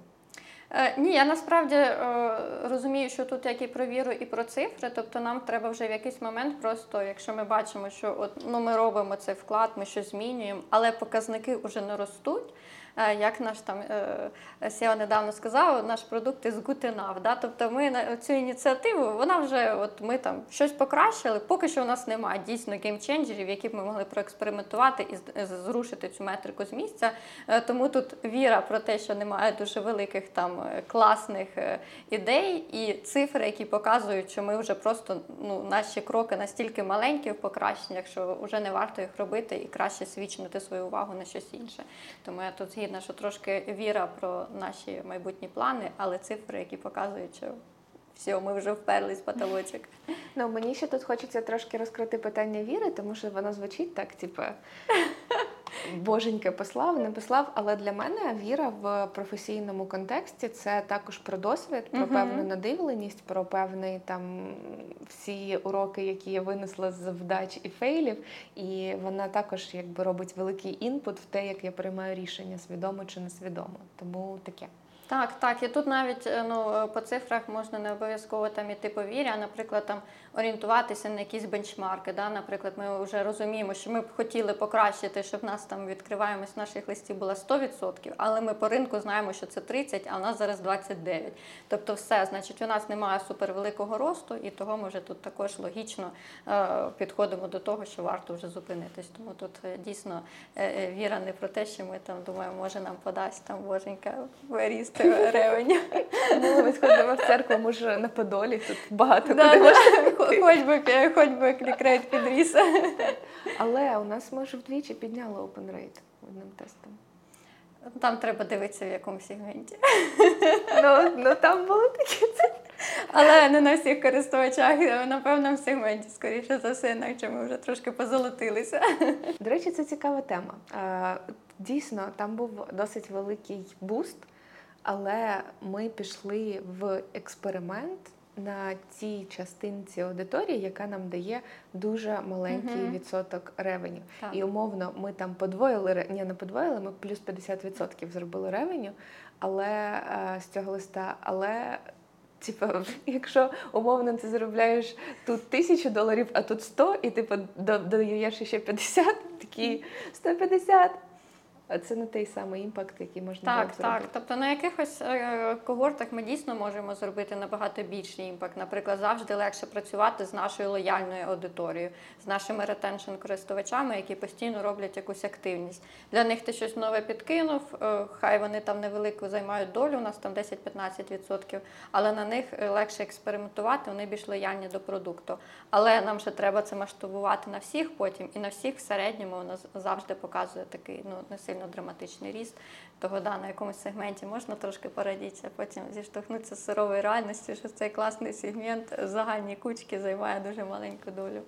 Е, Ні, я насправді е, розумію, що тут як і про віру, і про цифри. Тобто нам треба вже в якийсь момент, просто якщо ми бачимо, що от ну ми робимо цей вклад, ми щось змінюємо, але показники вже не ростуть. Е, Як наш там е, SEO недавно сказав, наш продукт із enough, Да? Тобто ми на цю ініціативу, вона вже от ми там щось покращили. Поки що у нас немає дійсно геймченджерів, які б ми могли проекспериментувати і зрушити цю метрику з місця. Е, Тому тут віра про те, що немає дуже великих там е, класних е, ідей і цифри, які показують, що ми вже просто ну наші кроки настільки маленькі в покращеннях, що вже не варто їх робити і краще свідчити свою увагу на щось інше. Тому я тут згідна, що трошки віра про наші майбутні плани, але цифри, які показують, що все, ми вже вперлись в потолочок. Ну, мені ще тут хочеться трошки розкрити питання віри, тому що воно звучить так, типу, боженька послав, не послав. Але для мене віра в професійному контексті це також про досвід, про певну надивленість, про певний там всі уроки, які я винесла з вдач і фейлів. І вона також якби робить великий інпут в те, як я приймаю рішення, свідомо чи несвідомо. Тому таке. Так, так. І тут навіть е, ну, е, по цифрах можна не обов'язково там іти по вірі, а, наприклад, там орієнтуватися на якісь бенчмарки. Да? Наприклад, ми вже розуміємо, що ми б хотіли покращити, щоб в нас там відкриваємось наших листів була 100%, але ми по ринку знаємо, що це 30%, а в нас зараз 29%. Тобто, все, значить, у нас немає супервеликого росту, і того ми вже тут також логічно е, підходимо до того, що варто вже зупинитись. Тому тут е, дійсно е, е, віра не про те, що ми там думаємо, може нам подасть там боженька виріс revenue. Ну, ми сходимо в церкву, може на Подолі, тут багато куди да. Хоч би хоч би click rate підріс. Але у нас ми ж вдвічі підняли open rate одним тестом. Там треба дивитися в якому сегменті. Ну, ну там були такі. Але не на всіх користувачах, а на певному сегменті, скоріше за все, інакше ми вже трошки позолотилися. До речі, це цікава тема. Дійсно, там був досить великий буст, але ми пішли в експеримент на тій частинці аудиторії, яка нам дає дуже маленький Мгм. відсоток ревеню. Так. І умовно, ми там подвоїли ні, не подвоїли, ми плюс 50% зробили ревеню, але е, з цього листа, але. Типу, якщо умовно ти заробляєш тут тисячу доларів, а тут 100, і типу до- додаєш ще 50, такі 150. А це не той самий impact, який можна Так, б так. Тобто на якихось е, когортах ми дійсно можемо зробити набагато більший impact. Наприклад, завжди легше працювати з нашою лояльною аудиторією, з нашими retention користувачами, які постійно роблять якусь активність. Для них ти щось нове підкинув, е, хай вони там невелику займають долю, у нас там 10-15%, але на них е, легше експериментувати, вони більш лояльні до продукту. Але нам ще треба це масштабувати на всіх потім, і на всіх в середньому воно з- завжди показує такий ну не сильно драматичний ріст. Того да, на якомусь сегменті можна трошки порадітися, потім зіштовхнутися з суровою реальністю, що цей класний сегмент в загальній кучки займає дуже маленьку долю.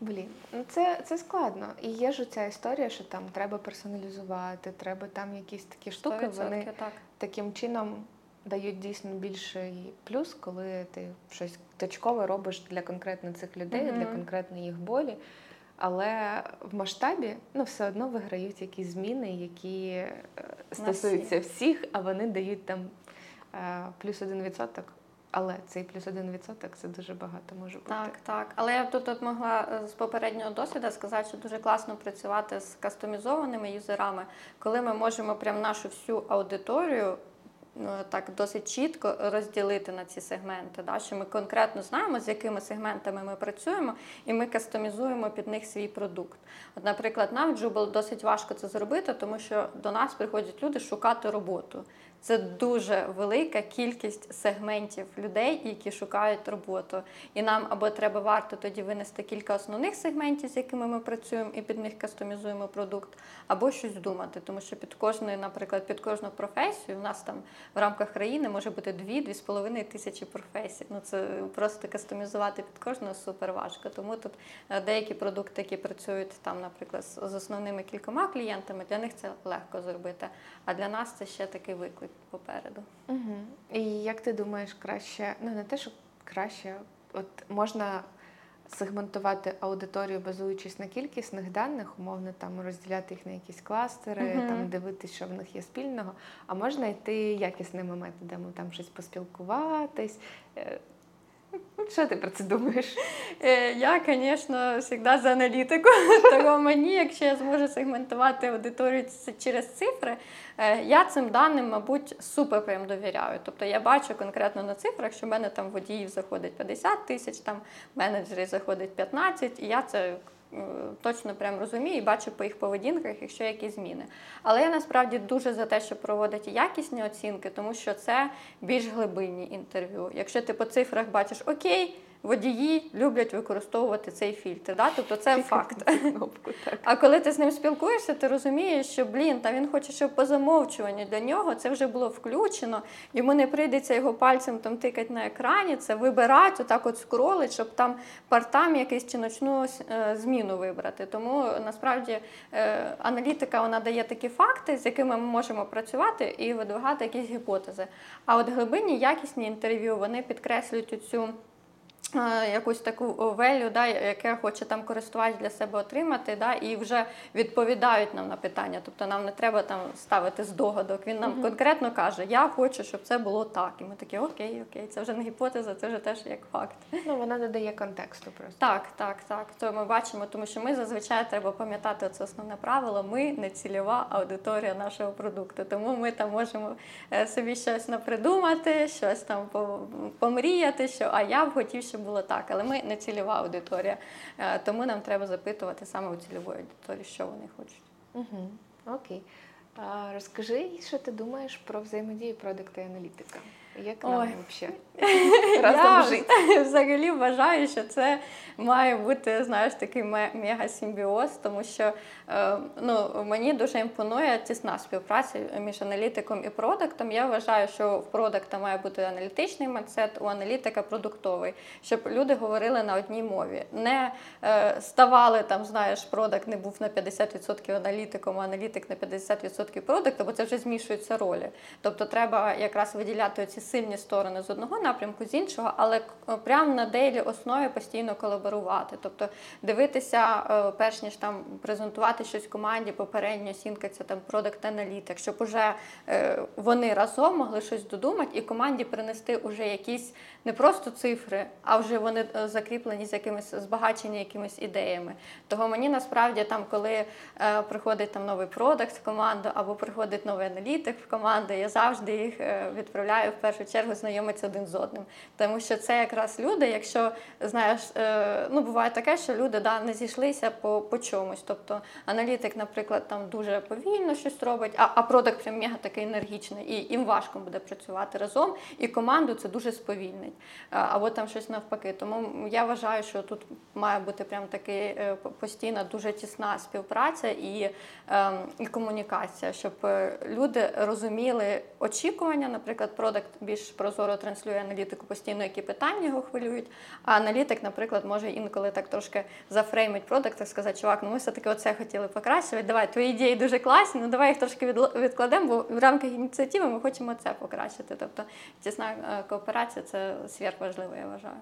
Блін, ну це, це складно. І є ж ця історія, що там треба персоналізувати, треба там якісь такі штуки. 100% Вони так. таким чином дають дійсно більший плюс, коли ти щось точкове робиш для конкретно цих людей, Мгм. для конкретної їх болі. Але в масштабі ну, все одно виграють якісь зміни, які е, стосуються всіх, а вони дають там е, плюс один відсоток. Але цей плюс один відсоток це дуже багато може бути. Так, так. Але я тут от могла е, з попереднього досвіду сказати, що дуже класно працювати з кастомізованими юзерами, коли ми можемо прям нашу всю аудиторію. Ну, Так досить чітко розділити на ці сегменти, да? що ми конкретно знаємо, з якими сегментами ми працюємо, і ми кастомізуємо під них свій продукт. От, наприклад, нам в Jubel досить важко це зробити, тому що до нас приходять люди шукати роботу. Це дуже велика кількість сегментів людей, які шукають роботу. І нам або треба варто тоді винести кілька основних сегментів, з якими ми працюємо, і під них кастомізуємо продукт, або щось думати. Тому що під кожною, наприклад, під кожну професію, у нас там в рамках країни може бути 2-2,5 тисячі професій. Ну це просто кастомізувати під кожного супер важко. Тому тут е, деякі продукти, які працюють там, наприклад, з основними кількома клієнтами, для них це легко зробити. А для нас це ще такий виклик попереду. Угу. І як ти думаєш, краще, ну не те, що краще, от можна сегментувати аудиторію, базуючись на кількісних даних, умовно там розділяти їх на якісь кластери, угу. там дивитися, що в них є спільного, а можна йти якісними методами, там щось поспілкуватись. Що ти про це думаєш? Е, Я, звісно, завжди за аналітику. Тому мені, якщо я зможу сегментувати аудиторію через цифри, е, я цим даним, мабуть, супер прям довіряю. Тобто я бачу конкретно на цифрах, що в мене там водіїв заходить 50 тисяч, там менеджерів заходить 15, і я це. Е, Точно прям розумію і бачу по їх поведінках, якщо якісь зміни. Але я насправді дуже за те, щоб проводити якісні оцінки, тому що це більш глибинні інтерв'ю. Якщо ти по цифрах бачиш, окей, водії люблять використовувати цей фільтр, да? тобто це факт. Кнопку, так. А коли ти з ним спілкуєшся, ти розумієш, що блін, та він хоче, щоб по замовчуванню для нього це вже було включено. Йому не прийдеться його пальцем там тикати на екрані, це вибирати, отак от скролить, щоб там партам якийсь чи ночну е, зміну вибрати. Тому насправді е, аналітика вона дає такі факти, з якими ми можемо працювати і видвигати якісь гіпотези. А от глибинні якісні інтерв'ю вони підкреслюють цю якусь таку велю, да, яке хоче там користувач для себе отримати, да, і вже відповідають нам на питання. Тобто нам не треба там ставити здогадок. Він нам Мгм. конкретно каже, я хочу, щоб це було так. І ми такі, окей, окей, це вже не гіпотеза, це вже теж як факт. Ну, вона додає контексту просто. Так, так, так. То ми бачимо, тому що ми зазвичай треба пам'ятати це основне правило. Ми не цільова аудиторія нашого продукту. Тому ми там можемо е, собі щось напридумати, щось там помріяти, що а я б хотів, щоб було так. Але ми не цільова аудиторія. Е, Тому нам треба запитувати саме у цільової аудиторії, що вони хочуть. Угу. Окей. Розкажи, що ти думаєш про взаємодію продукту і аналітика? Як нам Ой. взагалі разом жити? взагалі вважаю, що це має бути знаєш такий ме- мега-симбіоз, тому що е, ну, мені дуже імпонує тісна співпраця між аналітиком і продуктом. Я вважаю, що в продукта має бути аналітичний майндсет, у аналітика продуктовий, щоб люди говорили на одній мові. Не е, ставали там, знаєш, продакт не був на 50% аналітиком, а аналітик на 50% продукту, бо це вже змішуються ролі. Тобто треба якраз виділяти ці сильні сторони з одного напрямку, з іншого, але к- прямо на дейлі основі постійно колаборувати. Тобто дивитися, е, перш ніж там презентувати щось команді, попередньо сінкаться там продакт аналітик, щоб уже е, вони разом могли щось додумати і команді принести уже якісь не просто цифри, а вже вони е, закріплені з якимись збагачені якимись ідеями. Того мені насправді там, коли е, приходить там новий продакт в команду або приходить новий аналітик в команду, я завжди їх е, відправляю в першу чергу знайомитися один з одним. Тому що це якраз люди, якщо знаєш, е, ну буває таке, що люди да, не зійшлися по, по чомусь. Тобто аналітик, наприклад, там дуже повільно щось робить, а, а продакт прям мега такий енергічний, і їм важко буде працювати разом, і команду це дуже сповільнить. А, Або там щось навпаки. Тому я вважаю, що тут має бути прям такий е, постійна, дуже тісна співпраця і, ем, і комунікація, щоб е, люди розуміли очікування. Наприклад, продакт більш прозоро транслює аналітику постійно, які питання його хвилюють. А аналітик, наприклад, може інколи так трошки зафреймить продакт, так сказати, чувак, ну ми все-таки оце хотіли покращувати. Давай, твої ідеї дуже класні, ну давай їх трошки відкладемо, бо в рамках ініціативи ми хочемо це покращити. Тобто тісна е, кооперація це сверхважливо, я вважаю.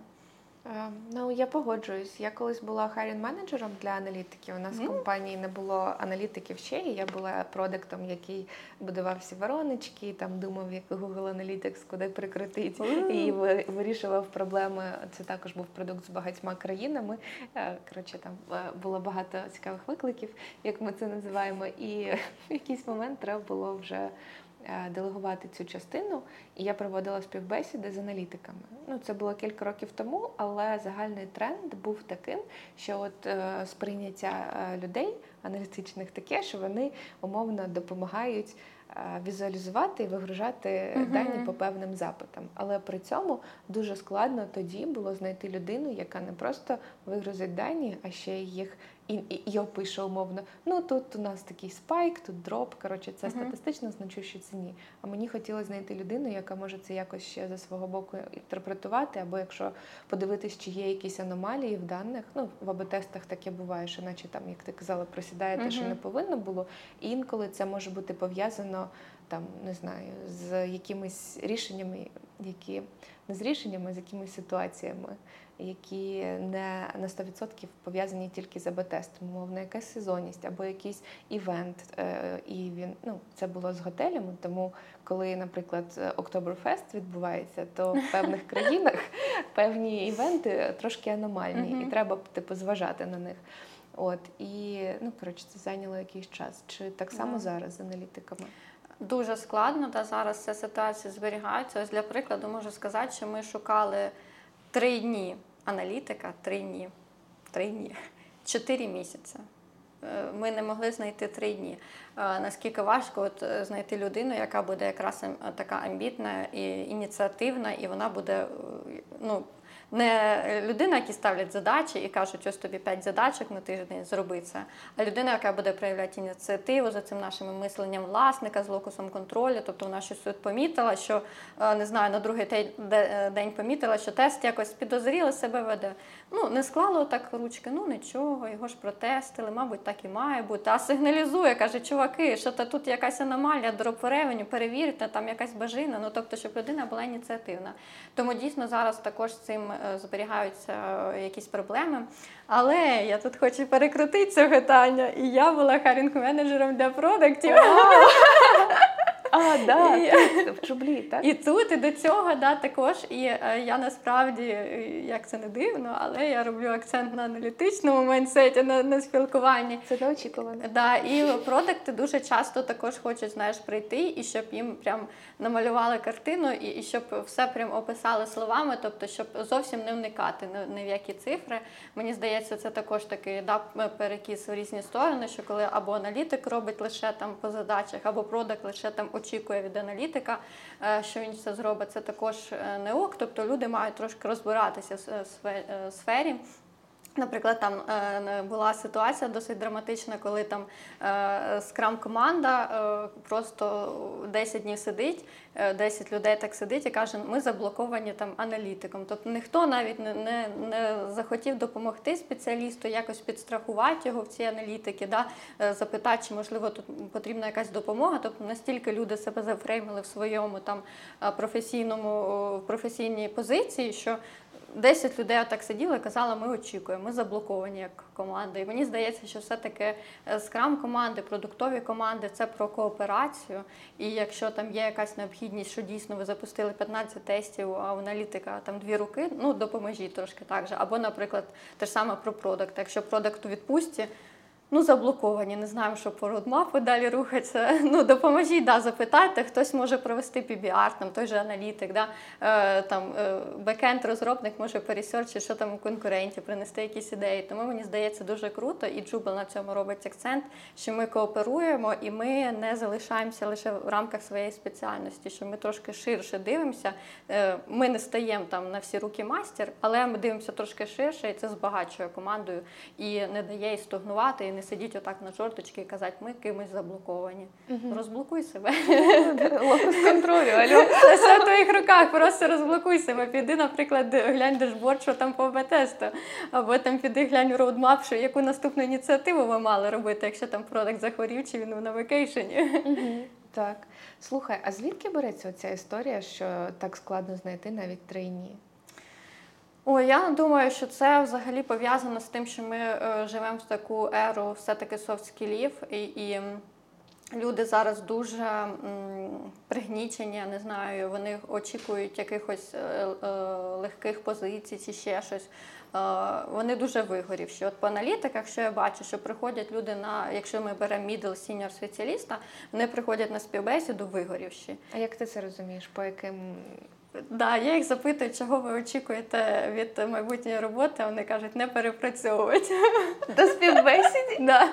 Е, Ну, я погоджуюсь. Я колись була хайрін менеджером для аналітиків. У нас в компанії не було аналітиків ще, і я була продуктом, який будував всі вороночки, там думав, як Google Analytics куди прикрутить, і вирішував проблеми. Це також був продукт з багатьма країнами. Е, Коротше, там е, було багато цікавих викликів, як ми це називаємо. І в якийсь момент треба було вже делегувати цю частину, і я проводила співбесіди з аналітиками. Ну, це було кілька років тому, але загальний тренд був таким, що от е, сприйняття е, людей аналітичних таке, що вони умовно допомагають. е, Візуалізувати і вигружати Мгм. дані по певним запитам, але при цьому дуже складно тоді було знайти людину, яка не просто вигрузить дані, а ще й їх і, і, і опише умовно. Ну тут у нас такий spike, тут drop. Коротше, це Мгм. статистично значущі зміни. А мені хотілося знайти людину, яка може це якось ще за свого боку інтерпретувати, або якщо подивитись, чи є якісь аномалії в даних. Ну в АБ-тестах таке буває, що наче там, як ти казала, просідає те, що не повинно було. І інколи це може бути пов'язано там, не знаю, з якимись рішеннями, які не з рішеннями, з якимись ситуаціями, які не на 100% пов'язані тільки з АБ-тестом, мовно, якась сезонність або якийсь івент. Е, І він ну це було з готелями. Тому коли, наприклад, Октоберфест відбувається, то в певних країнах певні івенти трошки аномальні, і треба типу зважати на них. От і ну коротше, це зайняло якийсь час. Чи так само зараз з аналітиками? Дуже складно, та зараз ця ситуація зберігається. Ось для прикладу можу сказати, що ми шукали три дні аналітика, три дні, три дні, чотири місяці. Е, Ми не могли знайти три дні. Е, Наскільки важко от е, знайти людину, яка буде якраз ем, така амбітна і ініціативна, і вона буде ну, не людина, які ставлять задачі і кажуть, ось тобі п'ять задачок на тиждень, зроби це. А людина, яка буде проявляти ініціативу за цим нашим мисленням власника з локусом контролю. Тобто вона щось тут помітила, що е, не знаю, на другий е, день помітила, що тест якось підозріло себе веде. Ну, не склала так ручки, ну нічого, його ж протестили, мабуть, так і має бути. А сигналізує, каже, чуваки, що то тут якась аномалія, drop revenue, перевірте, там якась бажина. Ну тобто, щоб людина була ініціативна. Тому дійсно зараз також з цим е, зберігаються е, якісь проблеми. Але я тут хочу перекрутити це питання. І я була hiring manager ом для продуктів. А, да, І- тут, в Jooble, так? І тут, і до цього, да, також. І е, я насправді, е, як це не дивно, але я роблю акцент на аналітичному mindset і, на, на спілкуванні. Це неочікувано. Да, і продукти дуже часто також хочуть знаєш, прийти, і щоб їм прям намалювали картину, і, і щоб все прям описали словами, тобто, щоб зовсім не вникати ні, ні в які цифри. Мені здається, це також такий да, перекіс в різні сторони, що коли або аналітик робить лише там по задачах, або продакт лише там очікує від аналітика, е, що він це зробить, це також е, не ок. Тобто люди мають трошки розбиратися в с- е, сфері. Наприклад, там е, була ситуація досить драматична, коли там е, скрам команда е, просто 10 днів сидить, е, 10 людей так сидить і каже, ми заблоковані там аналітиком. Тобто ніхто навіть не, не, не захотів допомогти спеціалісту, якось підстрахувати його в цій аналітики, да? запитати, чи можливо тут потрібна якась допомога. Тобто настільки люди себе зафреймили в своєму там професійному професійній позиції, що 10 людей отак сиділи і казали, ми очікуємо, ми заблоковані як команда. І мені здається, що все-таки скрам команди, продуктові команди це про кооперацію. І якщо там є якась необхідність, що дійсно ви запустили 15 тестів, а у аналітика там дві руки, ну допоможіть трошки так же. Або, наприклад, те ж саме про продакт. Якщо продакт у відпустці. Ну, заблоковані, не знаємо, що по родмапу далі рухатися. Ну, допоможіть, да, запитайте, хтось може провести PBR, там той же аналітик, да, е, там е, бекенд розробник може пересерчити, що там у конкуренті, принести якісь ідеї. Тому мені здається дуже круто, і Джубл на цьому робить акцент, що ми кооперуємо і ми не залишаємося лише в рамках своєї спеціальності, що ми трошки ширше дивимося. Е, Ми не стаємо там на всі руки мастер, але ми дивимося трошки ширше, і це збагачує командою і не дає їй стогнувати, і не сидіть отак на жорточки і казати, ми кимось заблоковані. Розблокуй себе. Локус контролю, алло. Це все в твоїх руках, просто розблокуй себе. Піди, наприклад, глянь дешборд, що там по АБ-тесту. Або там піди глянь roadmap, що яку наступну ініціативу ви мали робити, якщо там product захворів чи він на vacation і. Так. Слухай, а звідки береться ця історія, що так складно знайти навіть trainee? Ой, я думаю, що це взагалі пов'язано з тим, що ми е, живемо в таку еру все-таки soft skill ів, і, і люди зараз дуже м, пригнічені, я не знаю, вони очікують якихось е, е, легких позицій чи ще щось. Е, Вони дуже вигорівші. От по аналітиках, що я бачу, що приходять люди на, якщо ми беремо middle senior спеціаліста, вони приходять на співбесіду вигорівші. А як ти це розумієш? По яким Да, я їх запитую, чого ви очікуєте від майбутньої роботи. а Вони кажуть, не перепрацьовувати. до співбесіді? Да.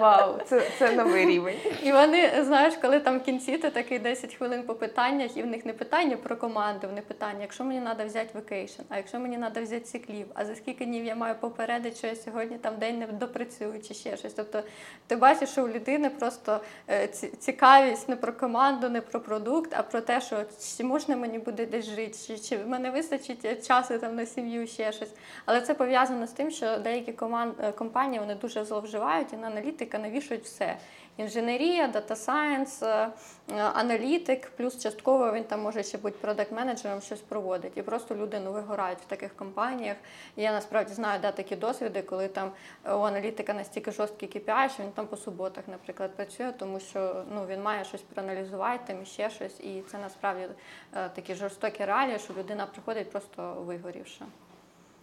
Вау, це, це новий рівень. І вони, знаєш, коли там в кінці ти такий 10 хвилин по питаннях, і в них не питання про команду, вони питання, якщо мені треба взяти vacation, а якщо мені треба взяти sick leave, а за скільки днів я маю попередити, що я сьогодні там день не допрацюю чи ще щось. Тобто ти бачиш, що у людини просто е, цікавість не про команду, не про продукт, а про те, що чи можна мені буде десь жити, чи, чи мене вистачить часу там на сім'ю, ще щось. Але це пов'язано з тим, що деякі команд, е, компанії вони дуже зловживають і на аналітика навішують все. Інженерія, data science, аналітик, плюс частково він там може ще бути product manager ом, щось проводить. І просто люди ну, вигорають в таких компаніях. І я насправді знаю да, такі досвіди, коли там е, у аналітика настільки жорсткий KPI, що він там по суботах, наприклад, працює, тому що ну, він має щось проаналізувати, там ще щось. І це насправді е, такі жорстокі реалії, що людина приходить просто вигорівша.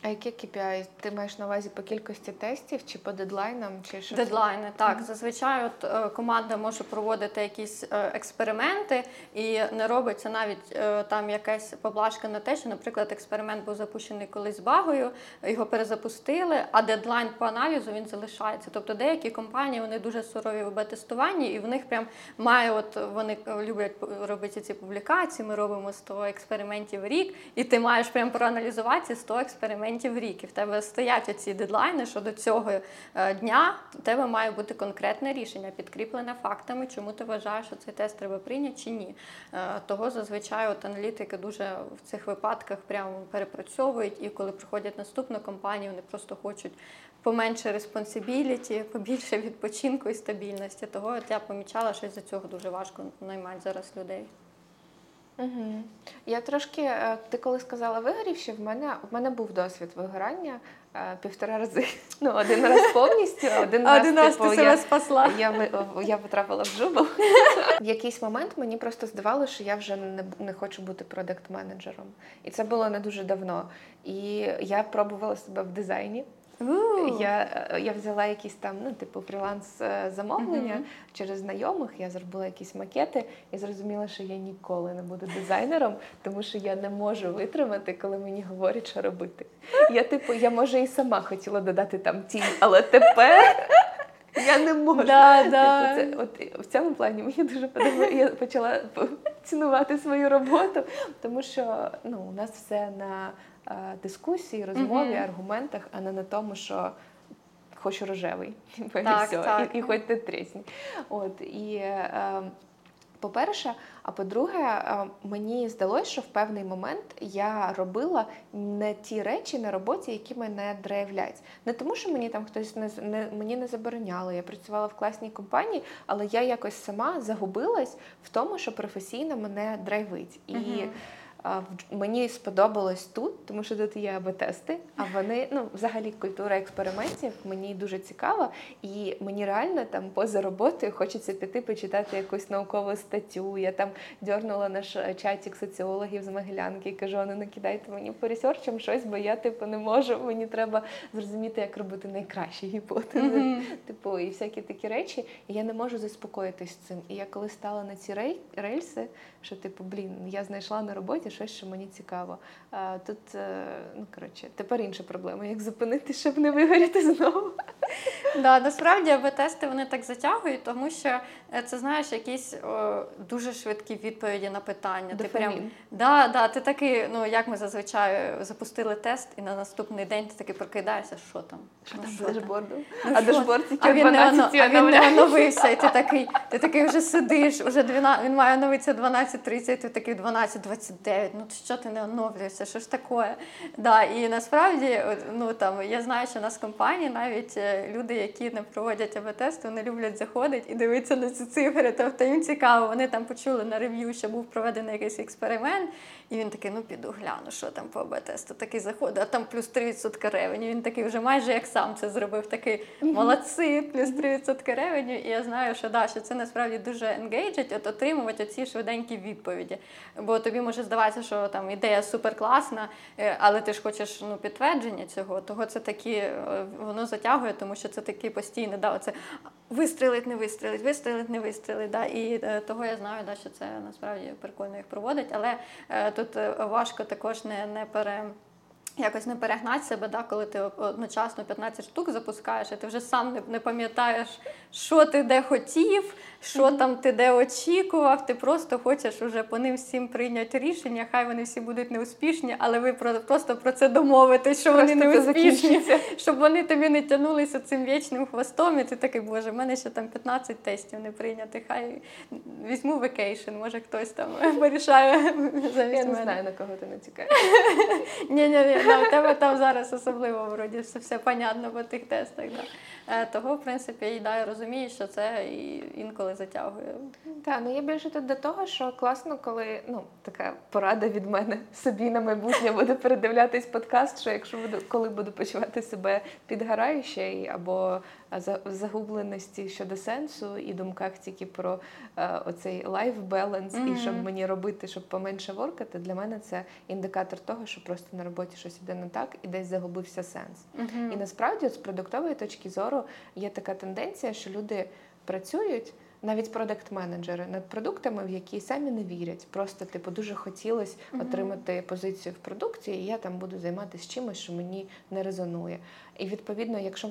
А які KPI? Ти маєш на увазі по кількості тестів чи по дедлайнам? Чи що? Дедлайни, так. Зазвичай от, е, команда може проводити якісь е, експерименти, і не робиться навіть е, там якась поблажка на те, що, наприклад, експеримент був запущений колись багою, його перезапустили, а дедлайн по аналізу він залишається. Тобто деякі компанії вони дуже сурові в АБ-тестуванні, і в них прям має, от вони люблять робити ці публікації. Ми робимо 100 експериментів в рік, і ти маєш прям проаналізувати ці 100 експериментів в рік. І в тебе стоять оці дедлайни, що до цього е, дня в тебе має бути конкретне рішення, підкріплене фактами, чому ти вважаєш, що цей тест треба прийняти чи ні. Е, Того зазвичай от аналітики дуже в цих випадках прямо перепрацьовують, і коли приходять наступну компанію, вони просто хочуть поменше респонсибіліті, побільше відпочинку і стабільності. Того от я помічала, що з-за цього дуже важко наймати зараз людей. Угу. Я трошки, е, ти коли сказала вигорівши, в мене в мене був досвід вигорання е, півтора рази. Ну, один раз повністю, один раз, Один раз типу, ти я, спасла. я, ми- я потрапила в джубл. В якийсь момент мені просто здавалося, що я вже не, не хочу бути продакт-менеджером. І це було не дуже давно. І я пробувала себе в дизайні. Я, е, я взяла якісь там, ну, типу, фріланс е, замовлення Мгм. через знайомих. Я зробила якісь макети і зрозуміла, що я ніколи не буду дизайнером, тому що я не можу витримати, коли мені говорять, що робити. Я, типу, я може і сама хотіла додати там тінь, але тепер. Я не можу. Да, да. Типу, це, от в цьому плані мені дуже подобається. Я почала цінувати свою роботу, тому що ну, у нас все на дискусії, розмові, Мгм. аргументах, а не на тому, що хочу рожевий, і Так, все, так. І, і хоч ти трісні. От, і, е, по-перше, а по-друге, е, мені здалося, що в певний момент я робила не ті речі на роботі, які мене драйвлять. Не тому, що мені там хтось не, не мені не забороняли. Я працювала в класній компанії, але я якось сама загубилась в тому, що професійно мене драйвить. І Мгм. Мені сподобалось тут, тому що тут є АБ-тести, а вони, ну, взагалі, культура експериментів мені дуже цікава, і мені реально там поза роботою хочеться піти почитати якусь наукову статтю. Я там дьорнула наш е, чатик соціологів з Могилянки і кажу, ну накидайте мені по ресерчам щось, бо я типу не можу. Мені треба зрозуміти, як робити найкращі гіпотези. Мгм. Типу, і всякі такі речі, і я не можу заспокоїтись з цим. І я коли стала на ці рельси, що типу, блін, я знайшла на роботі щось, що мені цікаво. А, тут, е, ну коротше, тепер інша проблема, як зупинити, щоб не вигоріти знову. Да, насправді АБ-тести вони так затягують, тому що е, це знаєш якісь о, дуже швидкі відповіді на питання. Ти прям да, да, ти такий, ну як ми зазвичай е, запустили тест, і на наступний день ти такий прокидаєшся, що там? Що Ну, там з дашборду? Ну, а дашборд тільки А він, не, оно, а він не оновився, і ти такий, ти такий вже сидиш, вже 12, він має оновитися 12.30, ти такий 12.29, ну що ти не оновлюєшся, що ж таке? Да, і насправді, ну там, я знаю, що у нас в компанії навіть е, люди, які не проводять АБ-тести, вони люблять заходити і дивитися на ці цифри, тобто їм цікаво, вони там почули на рев'ю, що був проведений якийсь експеримент, і він такий, ну піду гляну, що там по АБ-тесту, такий заходить, а там плюс 3% ревеню, він такий вже майже як сам це зробив, такий молодці, плюс 3% ревеню. І я знаю, що да, що це насправді дуже енгейджить, от отримувати оці швиденькі відповіді. Бо тобі може здаватися, що там ідея суперкласна, е, але ти ж хочеш ну, підтвердження цього, того це такі, е, воно затягує, тому що це такі постійне, да, оце вистрілить, не вистрілить, вистрілить, не вистрілить. Да, і е, того я знаю, да, що це насправді прикольно їх проводить, але тут важко також не, не пере. Якось не перегнати себе, да, коли ти одночасно 15 штук запускаєш, і ти вже сам не, не пам'ятаєш, що ти де хотів, що там ти де очікував. Ти просто хочеш уже по ним всім прийняти рішення. Хай вони всі будуть неуспішні, але ви про, просто про це домовитесь, що вони Просто це неуспішні, щоб вони тобі не тягнулися цим вічним хвостом. І ти такий, боже, в мене ще там 15 тестів не прийняти. Хай візьму vacation, може хтось там вирішає замість Я не знаю, на кого ти натякаєш. Ні, ні, ні, да, у тебе там зараз особливо вроді все, все понятно по тих тестах. Да. Е, того, в принципі, і да, я розумію, що це і інколи затягує. Так, ну я більше тут до того, що класно, коли ну така порада від мене собі на майбутнє буду передивлятись подкаст. Що якщо буду, коли буду почувати себе підгораюче і- або в загубленості щодо сенсу і думках тільки про е, оцей life balance, Мгм. і щоб мені робити, щоб поменше воркати, для мене це індикатор того, що просто на роботі щось іде не так і десь загубився сенс. Мгм. І насправді, от з продуктової точки зору, є така тенденція, що люди працюють. Навіть продакт-менеджери над продуктами, в які самі не вірять. Просто типу дуже хотілося Мгм. отримати позицію в продукті, і я там буду займатися чимось, що мені не резонує. І відповідно, якщо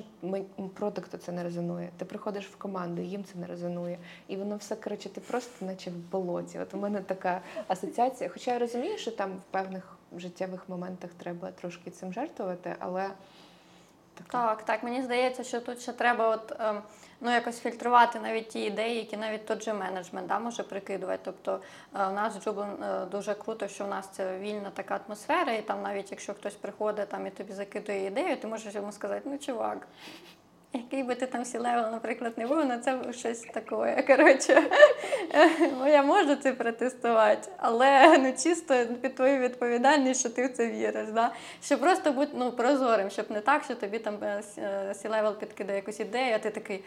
продукту це не резонує, ти приходиш в команду, їм це не резонує. І воно все коротше, ти просто наче в болоті. От у мене така асоціація. Хоча я розумію, що там в певних життєвих моментах треба трошки цим жертвувати, але така. Так, так. Мені здається, що тут ще треба от, ем, ну, якось фільтрувати навіть ті ідеї, які навіть тот же менеджмент да, може прикидувати. Тобто е, в нас з Jooble'ом е, дуже круто, що в нас це вільна така атмосфера, і там навіть якщо хтось приходить там, і тобі закидує ідею, ти можеш йому сказати, ну чувак. Який би ти там C-level, наприклад, не був, ну це щось таке. Короче, ну, я можу це протестувати, але ну чисто під твою відповідальність, що ти в це віриш. Да? Щоб просто бути ну, прозорим, щоб не так, що тобі там C-level підкидає якусь ідею, а ти такий.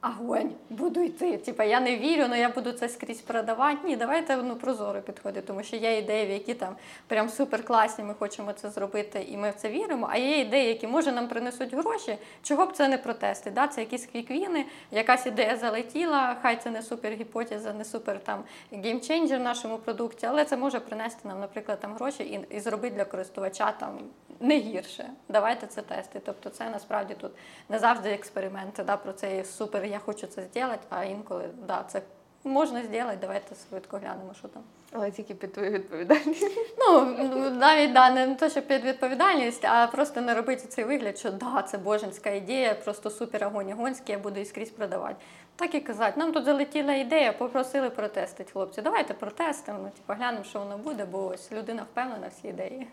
Агонь, буду йти. Типу я не вірю, але я буду це скрізь продавати. Ні, давайте ну, прозоро підходити, тому що є ідеї, в які там прям супер класні, ми хочемо це зробити, і ми в це віримо. А є ідеї, які може нам принесуть гроші. Чого б це не протестити? Да? Це якісь квіквіни, якась ідея залетіла, хай це не супер гіпотеза, не супер там game changer в нашому продукті, але це може принести нам, наприклад, там гроші і, і зробити для користувача там не гірше. Давайте це тести. Тобто, це насправді тут не завжди експерименти. Да, про це є супер. Я хочу це зробити, а інколи да, це можна зробити, давайте швидко глянемо, що там. Але тільки під твою відповідальність. Ну, навіть да, не те, що під відповідальність, а просто не робити цей вигляд, що да, це боженська ідея, просто супер огонь огонський, я буду і скрізь продавати. Так і казати, нам тут залетіла ідея, попросили протестити хлопці. Давайте протестимо, ну, типу, глянемо, що воно буде, бо ось людина впевнена в цій ідеї.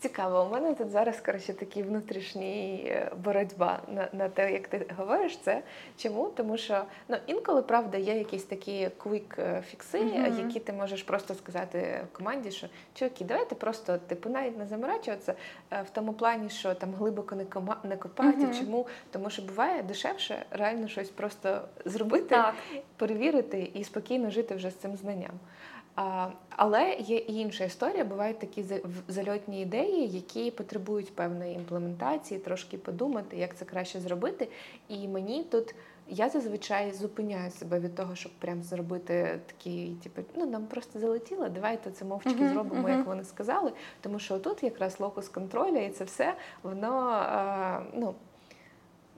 Цікаво, у мене тут зараз коротше такий внутрішній е, боротьба на, на те, як ти говориш це. Чому? Тому що ну інколи правда є якісь такі квік фікси, Мгм. які ти можеш просто сказати команді, що чуваки, давайте просто типу навіть не заморачуватися е, в тому плані, що там глибоко не кома не копати. Мгм. Чому? Тому що буває дешевше реально щось просто зробити, Так. перевірити і спокійно жити вже з цим знанням. А, але є і інша історія. Бувають такі за- зальотні ідеї, які потребують певної імплементації, трошки подумати, як це краще зробити. І мені тут я зазвичай зупиняю себе від того, щоб прям зробити такі, типу, ну нам просто залетіло, давайте це мовчки Мгм, зробимо, мгм. як вони сказали. Тому що тут якраз локус контролю і це все воно ну.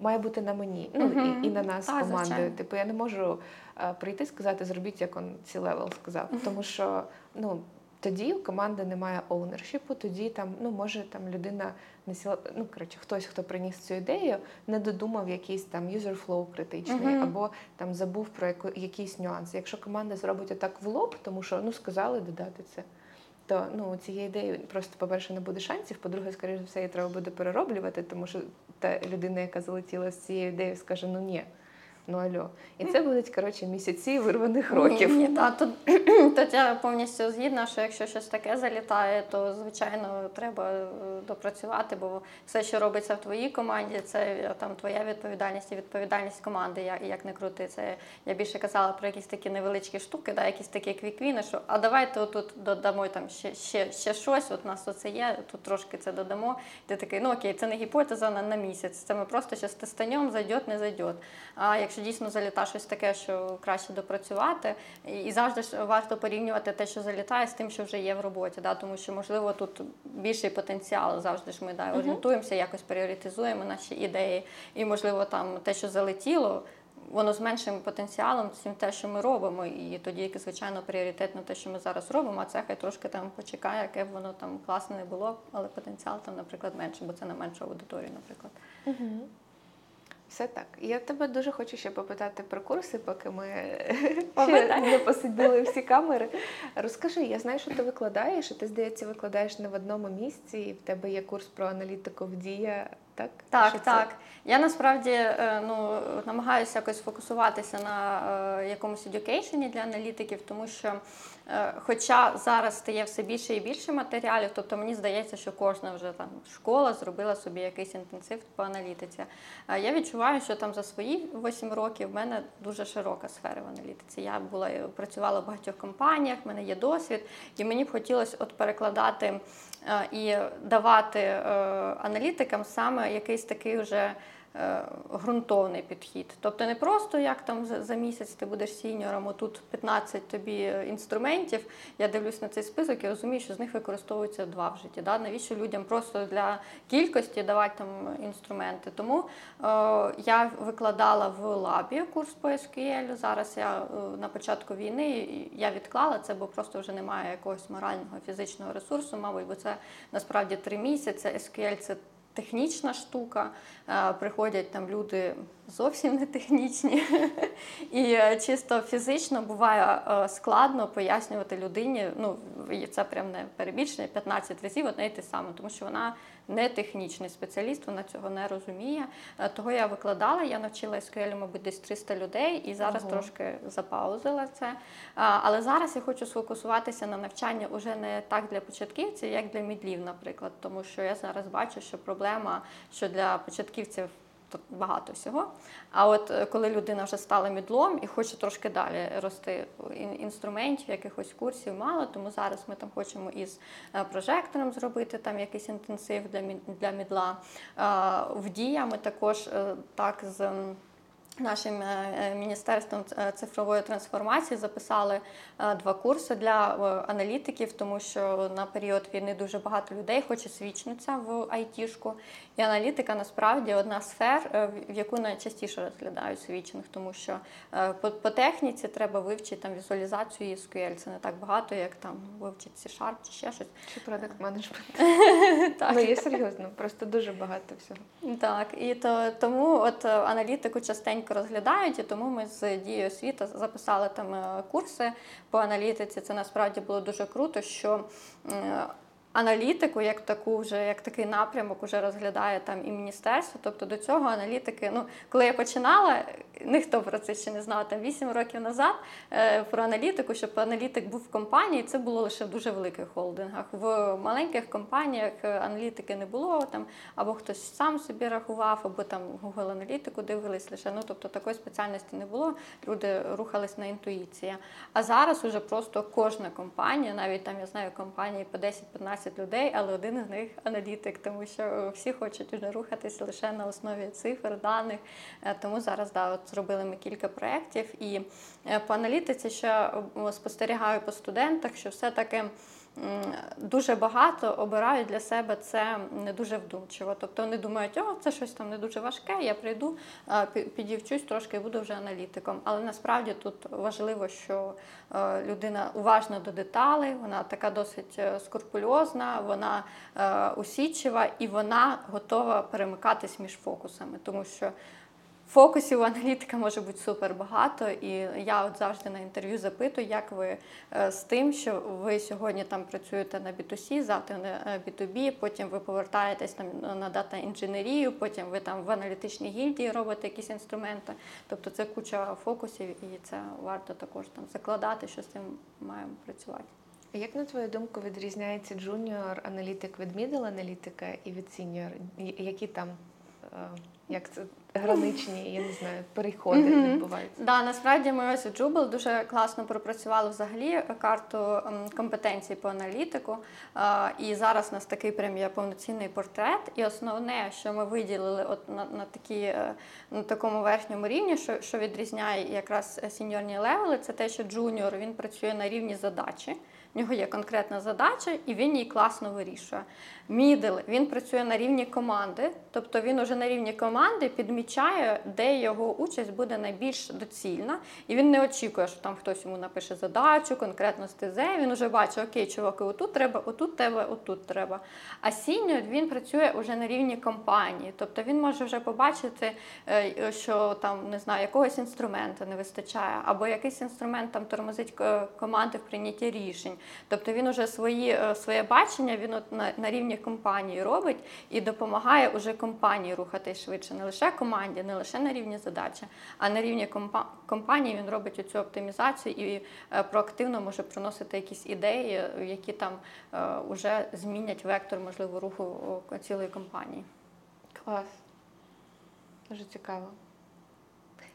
Має бути на мені, ну і, і на нас Так, командою. звичайно. Типу, я не можу е, прийти і сказати, зробіть, як он C-level сказав. Тому що ну тоді у команди немає ownership -у, тоді там ну може там людина не сіла. Ну коротше, хтось, хто приніс цю ідею, не додумав якийсь там flow критичний, або там забув про яку, якийсь нюанс. Якщо команда зробить отак в лоб, тому що ну сказали додати це. То ну цієї ідеї просто, по-перше, не буде шансів. По-друге, скоріш за все, її треба буде перероблювати, тому що та людина, яка залетіла з цією ідеєю, скаже: ну ні, ну альо. І це будуть коротше місяці вирваних років. Ні, ні, да, тут, тут я повністю згідна, що якщо щось таке залітає, то звичайно треба е, допрацювати, бо все, що робиться в твоїй команді, це е, там твоя відповідальність і відповідальність команди. Я як не крути. Це я більше казала про якісь такі невеличкі штуки, да, якісь такі квіквіни, що а давайте отут додамо там ще, ще, ще щось. От у нас оце є, тут трошки це додамо. Ти такий, ну окей, це не гіпотеза на, на місяць. Це ми просто ще тестанем, зайде, не зайде. А якщо дійсно заліта щось таке, що краще допрацювати, і, завжди ж варто порівнювати те, що залітає, з тим, що вже є в роботі. Да? Тому що, можливо, тут більший потенціал. Завжди ж ми да, орієнтуємося, якось пріоритизуємо наші ідеї. І, можливо, там те, що залетіло. Воно з меншим потенціалом, чим те, що ми робимо, і тоді, звичайно, пріоритет на те, що ми зараз робимо, а це хай трошки там почекає, яке б воно там класне не було, але потенціал там, наприклад, менше, бо це на меншу аудиторію, наприклад. Все так. Я тебе дуже хочу ще попитати про курси, поки ми ще не посиділи всі камери. Розкажи, я знаю, що ти викладаєш, і ти, здається, викладаєш не в одному місці, і в тебе є курс про аналітику в дія, так? Так, Що це? так. Я насправді е, ну, намагаюся якось фокусуватися на е, якомусь едюкейшені для аналітиків, тому що, хоча зараз стає все більше і більше матеріалів, тобто мені здається, що кожна вже там школа зробила собі якийсь інтенсив по аналітиці. Е, Я відчуваю, що там за свої 8 років в мене дуже широка сфера в аналітиці. Я була працювала в багатьох компаніях, в мене є досвід, і мені б хотілося от перекладати е, і давати е, аналітикам саме якийсь такий вже е, ґрунтовний підхід. Тобто не просто як там за, місяць ти будеш сіньором, отут 15 тобі е, інструментів. Я дивлюсь на цей список і розумію, що з них використовується два в житті. Да? Навіщо людям просто для кількості давати там інструменти? Тому е, я викладала в лабі курс по SQL. Зараз я е, на початку війни я відклала це, бо просто вже немає якогось морального фізичного ресурсу, мабуть, бо це насправді три місяці. SQL – це технічна штука. Е, Приходять там люди зовсім не технічні. І е, чисто фізично буває е, складно пояснювати людині. Ну, це прям не перебільшення 15 разів одне й те саме, тому що вона не технічний спеціаліст, вона цього не розуміє. Е, Того я викладала, я навчила SQL, мабуть, десь 300 людей, і зараз Ого. трошки запаузила це. Але зараз я хочу сфокусуватися на навчання уже не так для початківців, як для мідлів, наприклад, тому що я зараз бачу, що проблема, що для початківців багато всього. А от е, коли людина вже стала мідлом і хоче трошки далі рости інструментів, якихось курсів мало, тому зараз ми там хочемо із е, прожектором зробити там якийсь інтенсив для мідла. В дія ми також е, так з. Нашим е, е, міністерством е, цифрової трансформації записали два курси для аналітиків, тому що на період війни дуже багато людей хоче свідчитися в айтішку. І аналітика насправді одна з сфер, в- яку найчастіше розглядають свідчених, тому що по, техніці треба вивчити там візуалізацію SQL. Це не так багато, як там вивчити C-Sharp чи ще щось. Чи продакт менеджмент? Так. Ну, є серйозно, просто дуже багато всього. Так, і то тому от аналітику частенько розглядають, і тому ми з дією освіти записали там е, курси по аналітиці. Це насправді було дуже круто, що аналітику, як таку вже як такий напрямок, уже розглядає там і міністерство. Тобто до цього аналітики, ну коли я починала, ніхто про це ще не знав. Там 8 років назад е, про аналітику, щоб аналітик був в компанії, це було лише в дуже великих холдингах. В маленьких компаніях е, аналітики не було там, або хтось сам собі рахував, або там Google аналітику дивились лише. Ну тобто такої спеціальності не було. Люди рухались на інтуїція. А зараз уже просто кожна компанія, навіть там я знаю компанії по 10-15 людей, але один з них аналітик, тому що всі хочуть вже рухатися лише на основі цифр, даних. Е, Тому зараз да, от зробили ми кілька проєктів. І е, по аналітиці ще е, спостерігаю по студентах, що все-таки дуже багато обирають для себе це не дуже вдумчиво. Тобто вони думають, о, це щось там не дуже важке, я прийду, підівчусь трошки і буду вже аналітиком. Але насправді тут важливо, що е, людина уважна до деталей, вона така досить е, скрупульозна, вона е, усідчива і вона готова перемикатись між фокусами, тому що. Фокусів аналітика може бути супер багато, і я от завжди на інтерв'ю запитую, як ви е, з тим, що ви сьогодні там працюєте на B2C, завтра на е, B2B, потім ви повертаєтесь там на дата інженерію, потім ви там в аналітичній гільдії робите якісь інструменти. Тобто це куча фокусів, і це варто також там закладати, що з цим маємо працювати. Як на твою думку відрізняється джуніор аналітик від мідл аналітика і від сіньор? Які там е, як це граничні, я не знаю, переходи відбуваються? Да, насправді ми ось у Jooble дуже класно пропрацювали взагалі карту ем, компетенцій по аналітику. Е, І зараз у нас такий прям є повноцінний портрет. І основне, що ми виділили от на, на, такі, е, на такому верхньому рівні, що, що відрізняє якраз сіньорні level -и, це те, що джуніор він працює на рівні задачі. В нього є конкретна задача, і він її класно вирішує. Мідл він працює на рівні команди, тобто він уже на рівні команди підмічає, де його участь буде найбільш доцільна, і він не очікує, що там хтось йому напише задачу, конкретно з ТЗ. Він вже бачить, окей, чуваки, отут треба, отут треба, отут треба. А сіньор він працює вже на рівні компанії, тобто він може вже побачити, е, що там не знаю, якогось інструменту не вистачає, або якийсь інструмент там тормозить е, команди в прийнятті рішень. Тобто він уже свої, е, своє бачення він от на, на рівні компанії робить і допомагає уже компанії рухатись швидше, не лише команді, не лише на рівні задачі, а на рівні компа- компанії він робить оцю оптимізацію і е, проактивно може приносити якісь ідеї, е, які там вже змінять вектор можливо руху цілої компанії. Клас. Дуже цікаво.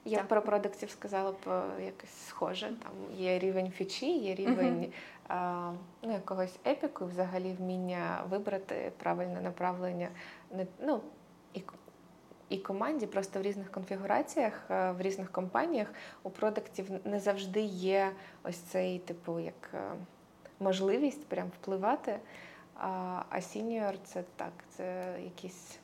Я Так. про продуктів сказала б е, якось схоже. Там є рівень фічі, є рівень а, ну, якогось епіку, взагалі вміння вибрати правильне направлення. Ну, і, і команді просто в різних конфігураціях, е, в різних компаніях у продуктів не завжди є ось цей, типу, як е, можливість прям впливати. А, сіньор це так, це якийсь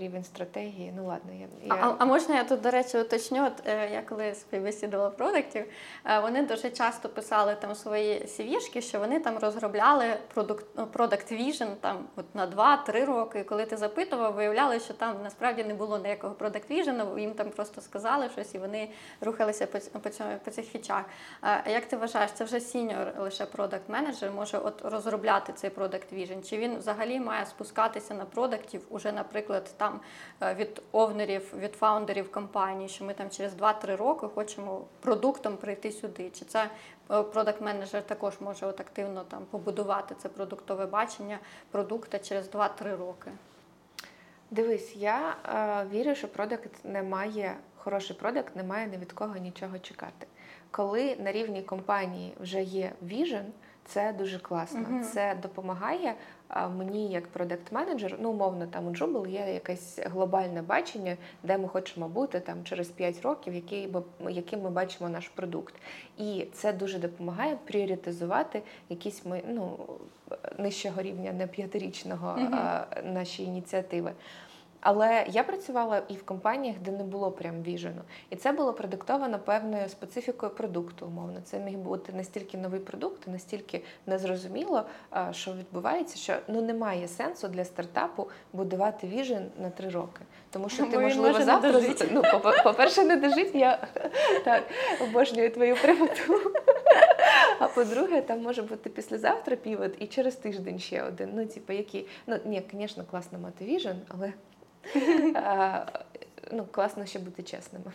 рівень стратегії. Ну ладно, я, А, я... а, а можна я тут, до речі, уточню? От, е, я коли співбесідувала продуктів, е, вони дуже часто писали там свої CV -шки, що вони там розробляли продукт, ну, product vision там, от на 2-3 роки. І коли ти запитував, виявляли, що там насправді не було ніякого product vision, їм там просто сказали щось, і вони рухалися по, по, цьому, по цих фічах. Е, А як ти вважаєш, це вже сіньор лише продакт менеджер може от розробляти цей product vision? Чи він взагалі має спускатися на продуктів уже, наприклад, там е, від овнерів, від фаундерів компанії, що ми там через 2-3 роки хочемо продуктом прийти сюди? Чи це продакт менеджер також може от активно там побудувати це продуктове бачення продукта через 2-3 роки? Дивись, я е, вірю, що продакт не має, хороший продакт не має ні від кого нічого чекати. Коли на рівні компанії вже є віжен, Це дуже класно. Мгм. Це допомагає мені як продакт-менеджер. Ну, умовно, там у Джубл є якесь глобальне бачення, де ми хочемо бути там через 5 років, який ми, яким ми бачимо наш продукт. І це дуже допомагає пріоритизувати якісь ми ну нижчого рівня, не п'ятирічного а, наші ініціативи. Але я працювала і в компаніях, де не було прям віжену. І це було продиктовано певною специфікою продукту, умовно. Це міг бути настільки новий продукт, настільки незрозуміло, що відбувається, що ну немає сенсу для стартапу будувати віжен на три роки. Тому що ти, він можливо, може завтра ну, по- по-перше, не дожить, я так обожнюю твою прямоту. А по-друге, там може бути післязавтра півот і через тиждень ще один. Ну, типу, які. Ну, ні, звісно, класно мати віжен, але ну, класно ще бути чесними.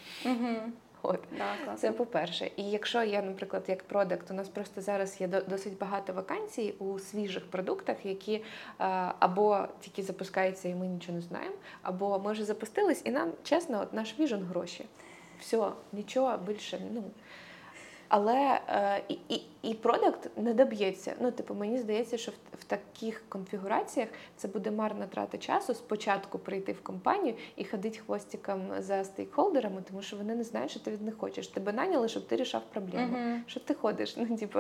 От. Да. Це по-перше. І якщо я, наприклад, як продакт, у нас просто зараз є до- досить багато вакансій у свіжих продуктах, які е, або тільки запускаються, і ми нічого не знаємо, або ми вже запустились, і нам чесно, от наш віжен гроші. Все, нічого більше. Ну. Але е, і, і, і продакт не доб'ється. Ну, типу, мені здається, що в, в таких конфігураціях це буде марна трата часу спочатку прийти в компанію і ходити хвостиком за стейкхолдерами, тому що вони не знають, що ти від них хочеш. Тебе наняли, щоб ти рішав проблему. Мгм. Що ти ходиш? Ну, типу,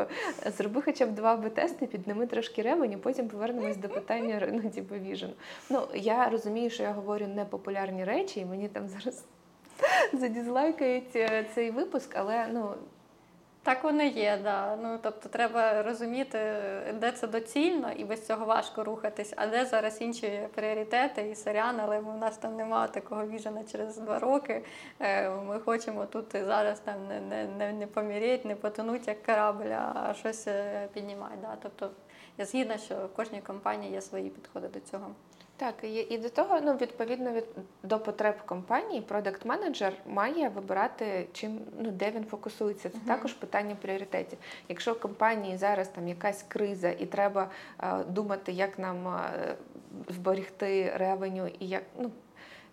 зроби хоча б два б-тести, підними трошки ревені, потім повернемось до питання ну, типу, віжен. Ну, я розумію, що я говорю непопулярні речі, і мені там зараз задізлайкають е, цей випуск, але ну. Так воно є, да. Ну тобто треба розуміти, де це доцільно, і без цього важко рухатись, а де зараз інші пріоритети і сорян, але в нас там немає такого віжена через два роки. Е, Ми хочемо тут зараз там не, не, не, не поміряти, не потонуть як корабль, а щось е, піднімати. Да. Тобто я згідна, що в кожній компанії є свої підходи до цього. Так, і, і до того, ну відповідно від до потреб компанії, продакт менеджер має вибирати чим ну де він фокусується. Це Мгм. також питання пріоритетів. Якщо в компанії зараз там якась криза, і треба е, думати, як нам е, зберегти ревеню і як ну.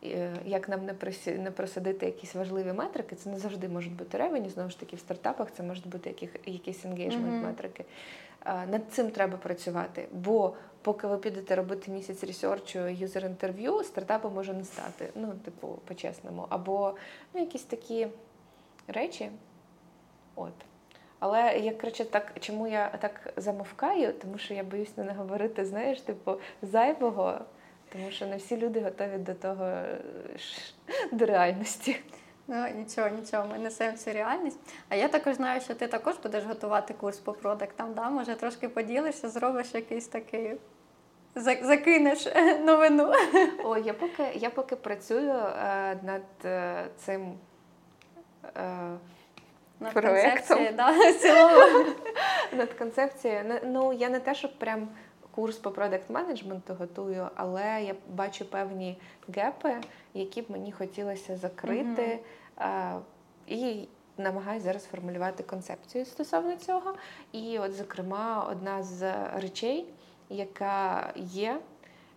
е, Як нам не присі- не просадити якісь важливі метрики, це не завжди можуть бути ревені. Знову ж таки, в стартапах це можуть бути яких, якісь енгейджмент Мгм. метрики. Е, Над цим треба працювати. Бо поки ви підете робити місяць ресерчу, юзер інтерв'ю, стартапу може не стати. Ну, типу, по-чесному. Або ну, якісь такі речі. От. Але я коротше, так, чому я так замовкаю? Тому що я боюсь не наговорити, знаєш, типу, зайвого, тому що не всі люди готові до того е, до реальності. Ну нічого, нічого, ми несемо цю реальність. А я також знаю, що ти також будеш готувати курс по продуктам. Да? Може, трошки поділишся, зробиш якийсь такий. За- Закинеш новину. О, я поки, я поки працюю е, над е, цим. Е, На Проектом. да, цілому. над концепцією. Ну, я не те, щоб прям курс по продакт менеджменту готую, але я бачу певні гепи, які б мені хотілося закрити. А, і намагаюся зараз формулювати концепцію стосовно цього. І, от, зокрема, одна з речей, яка є.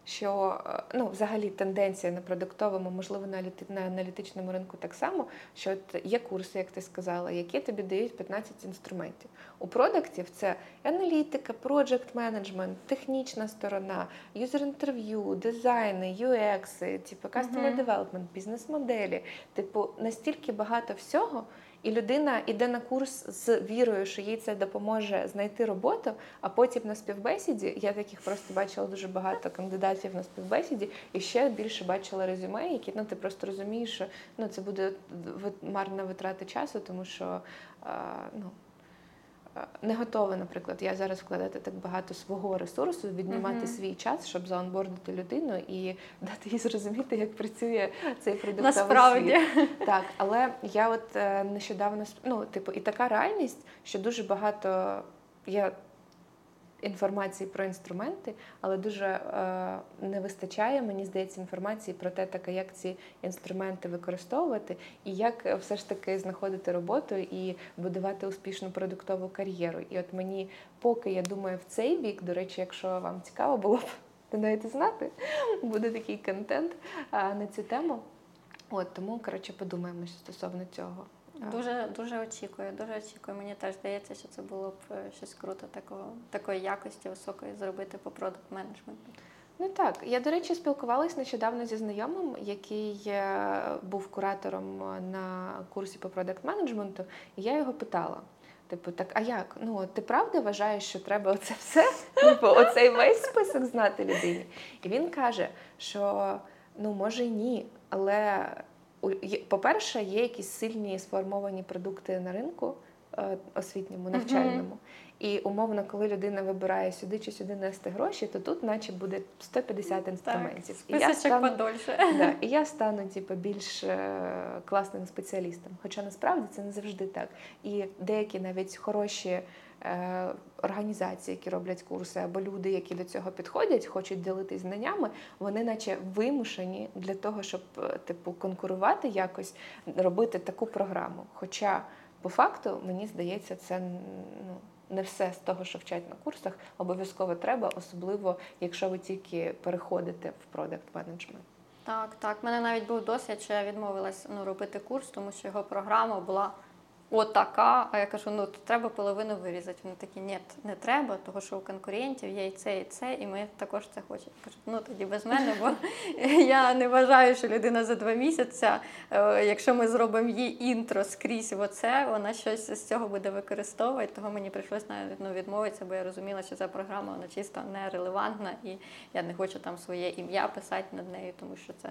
Що е, ну, взагалі тенденція на продуктовому, можливо, на аналіти- на аналітичному ринку так само, що от є курси, як ти сказала, які тобі дають 15 інструментів. У продуктів це аналітика, проджект менеджмент, технічна сторона, юзер-інтерв'ю, дизайни, UX, типу customer development, бізнес-моделі. Типу, настільки багато всього, і людина йде на курс з вірою, що їй це допоможе знайти роботу, а потім на співбесіді, я таких просто бачила дуже багато кандидатів на співбесіді, і ще більше бачила резюме, які ну, ти просто розумієш, що ну, це буде марна витрата часу, тому що а, ну, не готова, наприклад, я зараз вкладати так багато свого ресурсу, віднімати Мгм. свій час, щоб заонбордити людину і дати їй зрозуміти, як працює цей продуктовий Насправді. світ. Так, але я от е, нещодавно ну, типу, і така реальність, що дуже багато є інформації про інструменти, але дуже е, не вистачає, мені здається, інформації про те, таке, як ці інструменти використовувати, і як е, все ж таки знаходити роботу і будувати успішну продуктову кар'єру. І от мені, поки я думаю в цей бік, до речі, якщо вам цікаво було б навіть знати, буде такий контент а, на цю тему. От тому, коротше, подумаємо стосовно цього. Дуже дуже очікую. Дуже очікую. Мені теж здається, що це було б е, щось круто такого, такої якості високої зробити по продакт менеджменту. Ну так, я до речі спілкувалась нещодавно зі знайомим, який е, був куратором на курсі по продакт менеджменту, і я його питала. Типу, так, а як? Ну, ти правда вважаєш, що треба оце все? Типу, оцей весь список знати людині? І він каже, що ну може ні, але по-перше, є якісь сильні сформовані продукти на ринку е, освітньому, навчальному. І умовно, коли людина вибирає сюди чи сюди нести гроші, то тут, наче, буде 150 інструментів. Так, списочок подольше. Да, і я стану типу, більш е, класним спеціалістом. Хоча насправді це не завжди так. І деякі навіть хороші організації, які роблять курси, або люди, які до цього підходять, хочуть ділитись знаннями, вони наче вимушені для того, щоб е, типу конкурувати якось, робити таку програму. Хоча по факту мені здається, це ну. Не все з того, що вчать на курсах, обов'язково треба, особливо якщо ви тільки переходите в продакт менеджмент. Так, так. У мене навіть був досвід, що я відмовилась ну, робити курс, тому що його програма була отака. А я кажу, ну то треба половину вирізати. Вони такі, ні, не треба, тому що у конкурентів є і це, і це, і ми також це хочемо. Я кажу, ну тоді без мене, бо я не вважаю, що людина за два місяці, е, якщо ми зробимо їй інтро скрізь в оце, вона щось з цього буде використовувати. Того мені прийшлось навіть ну, відмовитися, бо я розуміла, що ця програма вона чисто нерелевантна, і я не хочу там своє ім'я писати над нею, тому що це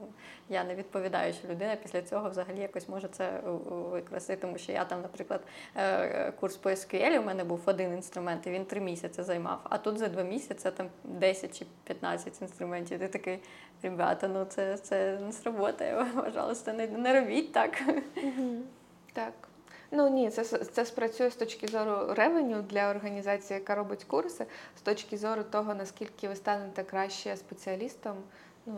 ну, я не відповідаю, що людина після цього взагалі якось може це у- використати, тому що я там, наприклад, е, курс по SQL, у мене був один інструмент, і він три місяці займав. А тут за два місяці там 10 чи 15 інструментів. Ти такий, ребята, ну це, це не сработає. Пожалуйста, не, не робіть так. Так. Ну ні, це, це спрацює з точки зору ревеню для організації, яка робить курси, з точки зору того, наскільки ви станете краще спеціалістом. Ну,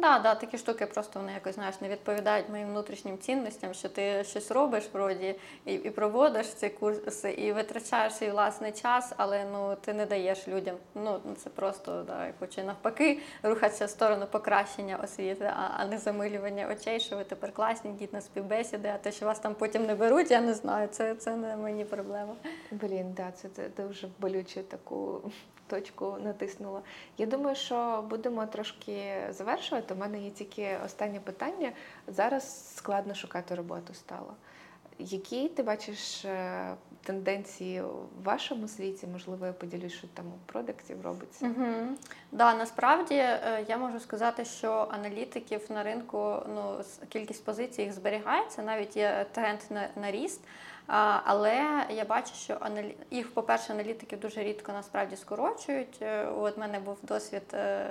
Да, да, такі штуки просто вони якось знаєш не відповідають моїм внутрішнім цінностям, що ти щось робиш вроді і, і проводиш ці курси, і витрачаєш свій власний час, але ну ти не даєш людям. Ну це просто да, я хочу навпаки рухатися в сторону покращення освіти, а, а не замилювання очей, що ви тепер класні, йдіть на співбесіди, а те, що вас там потім не беруть, я не знаю. Це, це не мені проблема. блін, да, це, це дуже болюче таку точку натиснула. Я думаю, що будемо трошки завершувати. У мене є тільки останнє питання. Зараз складно шукати роботу стало. Які ти бачиш е, тенденції в вашому світі? Можливо, я поділюсь, що там у продуктів робиться. Угу. Да, насправді е, я можу сказати, що аналітиків на ринку ну кількість позицій їх зберігається, навіть є тренд на, на ріст. Але я бачу, що їх, по-перше, аналітиків дуже рідко насправді скорочують. Е, От мене був досвід е,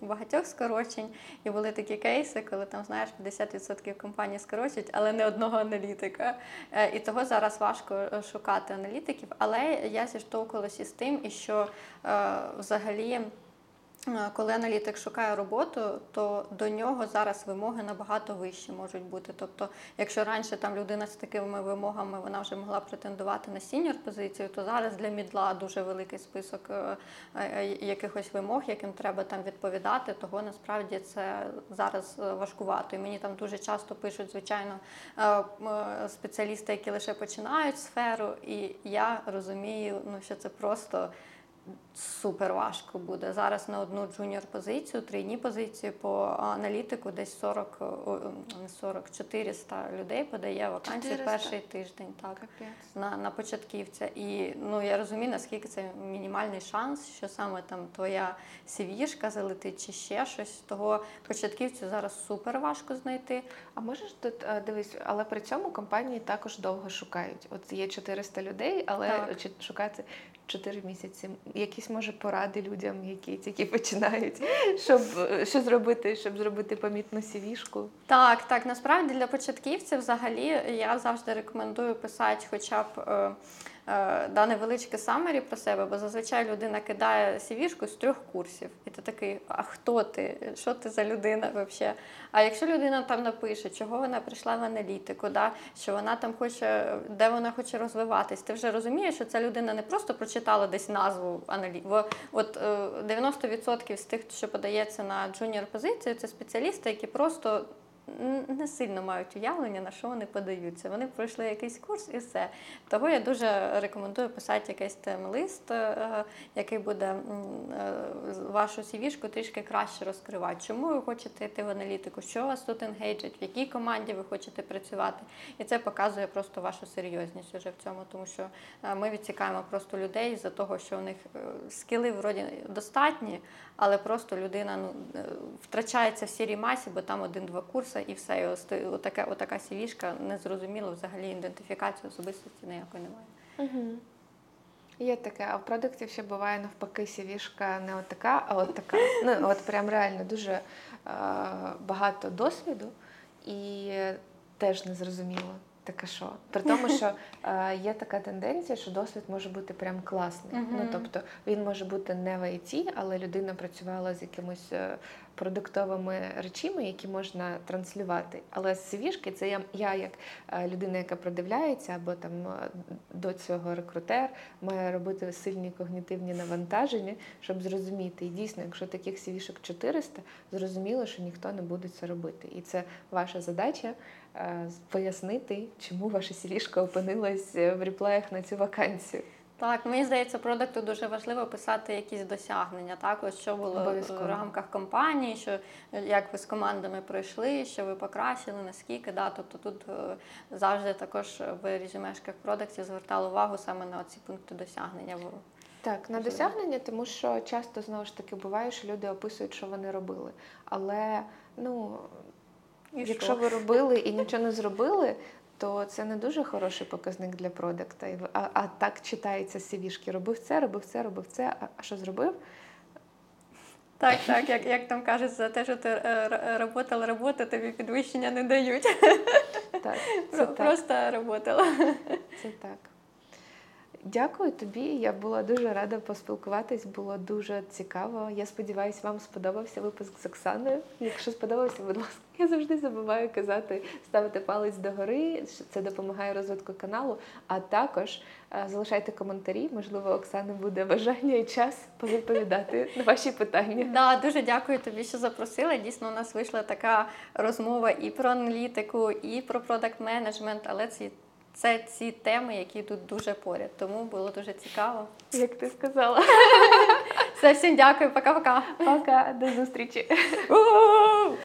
багатьох скорочень, і були такі кейси, коли там знаєш 50% компаній скорочують, але не одного аналітика. Е, І того зараз важко е, шукати аналітиків. Але я зіштовхувалася з тим, і що е, взагалі. Е, Коли аналітик шукає роботу, то до нього зараз вимоги набагато вищі можуть бути. Тобто, якщо раніше там людина з такими вимогами вона вже могла претендувати на сіньор позицію, то зараз для мідла дуже великий список е, е, якихось вимог, яким треба там відповідати. Того насправді це зараз важкувато. І мені там дуже часто пишуть, звичайно, спеціалісти, які лише починають сферу, і я розумію, ну що це просто. Супер важко буде. Зараз на одну джуніор позицію, трейні позиції по аналітику десь 40, о, не 40, 400 людей подає вакансії 400? перший тиждень. Так на, на початківця. І ну я розумію, наскільки це мінімальний шанс, що саме там твоя CV-шка залетить чи ще щось. Того початківцю зараз супер важко знайти. А можеш тут е, дивись, але при цьому компанії також довго шукають. От є 400 людей, але Так. шукати 4 місяці. Якісь може поради людям, які тільки починають, щоб що зробити, щоб зробити помітну сівішку. Так, так, насправді для початківців взагалі я завжди рекомендую писати хоча б е, да, невеличке самері про себе, бо зазвичай людина кидає CV-шку з трьох курсів. І ти такий, а хто ти? Що ти за людина взагалі? А якщо людина там напише, чого вона прийшла в аналітику, да, що вона там хоче, де вона хоче розвиватись, ти вже розумієш, що ця людина не просто прочитала десь назву аналітику. От е, 90% з тих, що подається на джуніор позицію, це спеціалісти, які просто не сильно мають уявлення, на що вони подаються. Вони пройшли якийсь курс і все. Того я дуже рекомендую писати якийсь тем-лист, е, який буде е, вашу CV -шку трішки краще розкривати. Чому ви хочете йти в аналітику? Що вас тут engage -ить, в якій команді ви хочете працювати? І це показує просто вашу серйозність уже в цьому, тому що е, ми відсікаємо просто людей за того, що у них скіли вроді достатні, але просто людина ну, втрачається в сірій масі, бо там один-два курси і все. І ось ти- отака, отака сівішка, незрозуміло взагалі ідентифікацію особистості ніякої немає. Угу. Є таке, а в продуктів ще буває навпаки сівішка не от така, а от. Ну, от прям реально дуже е, багато досвіду і теж не Таке що? При тому, що е, є така тенденція, що досвід може бути прям класний. Мгм. Ну тобто він може бути не в IT, але людина працювала з якимось е, продуктовими речами, які можна транслювати. Але CV-шки це я, я як е, людина, яка продивляється, або там е, до цього рекрутер має робити сильні когнітивні навантаження, щоб зрозуміти. І дійсно, якщо таких CV-шок 400, зрозуміло, що ніхто не буде це робити. І це ваша задача пояснити, чому ваша CV-шка опинилась е, в реплеях на цю вакансію. Так, мені здається, продукту дуже важливо писати якісь досягнення. Так, ось що було Обов'язково. в рамках компанії, що як ви з командами пройшли, що ви покращили, наскільки. Да, тобто тут е, завжди також в резюмешках продуктів звертали увагу саме на ці пункти досягнення. Так, на досягнення, тому що часто знову ж таки буває, що люди описують, що вони робили. Але ну, І якщо що? ви робили і нічого не зробили, то це не дуже хороший показник для продукта. А, а так читається CV-шки. Робив це, робив це, робив це. А, а що зробив? Так, так, як, як там кажуть, за те, що ти е, р- работала, роботу, тобі підвищення не дають. Так, це Про- так. Просто работала. Це так. Дякую тобі. Я була дуже рада поспілкуватись, було дуже цікаво. Я сподіваюся, вам сподобався випуск з Оксаною. Якщо сподобався, будь ласка, я завжди забуваю казати, ставити палець догори, що це допомагає розвитку каналу. А також е, залишайте коментарі. Можливо, у Оксани буде бажання і час повідповідати на ваші питання. Да, дуже дякую тобі, що запросила. Дійсно, у нас вийшла така розмова і про аналітику, і про продакт менеджмент, але ці. Це ці теми, які тут дуже поряд, тому було дуже цікаво. Як ти сказала, Все, всім дякую, пока-пока. пока, до зустрічі.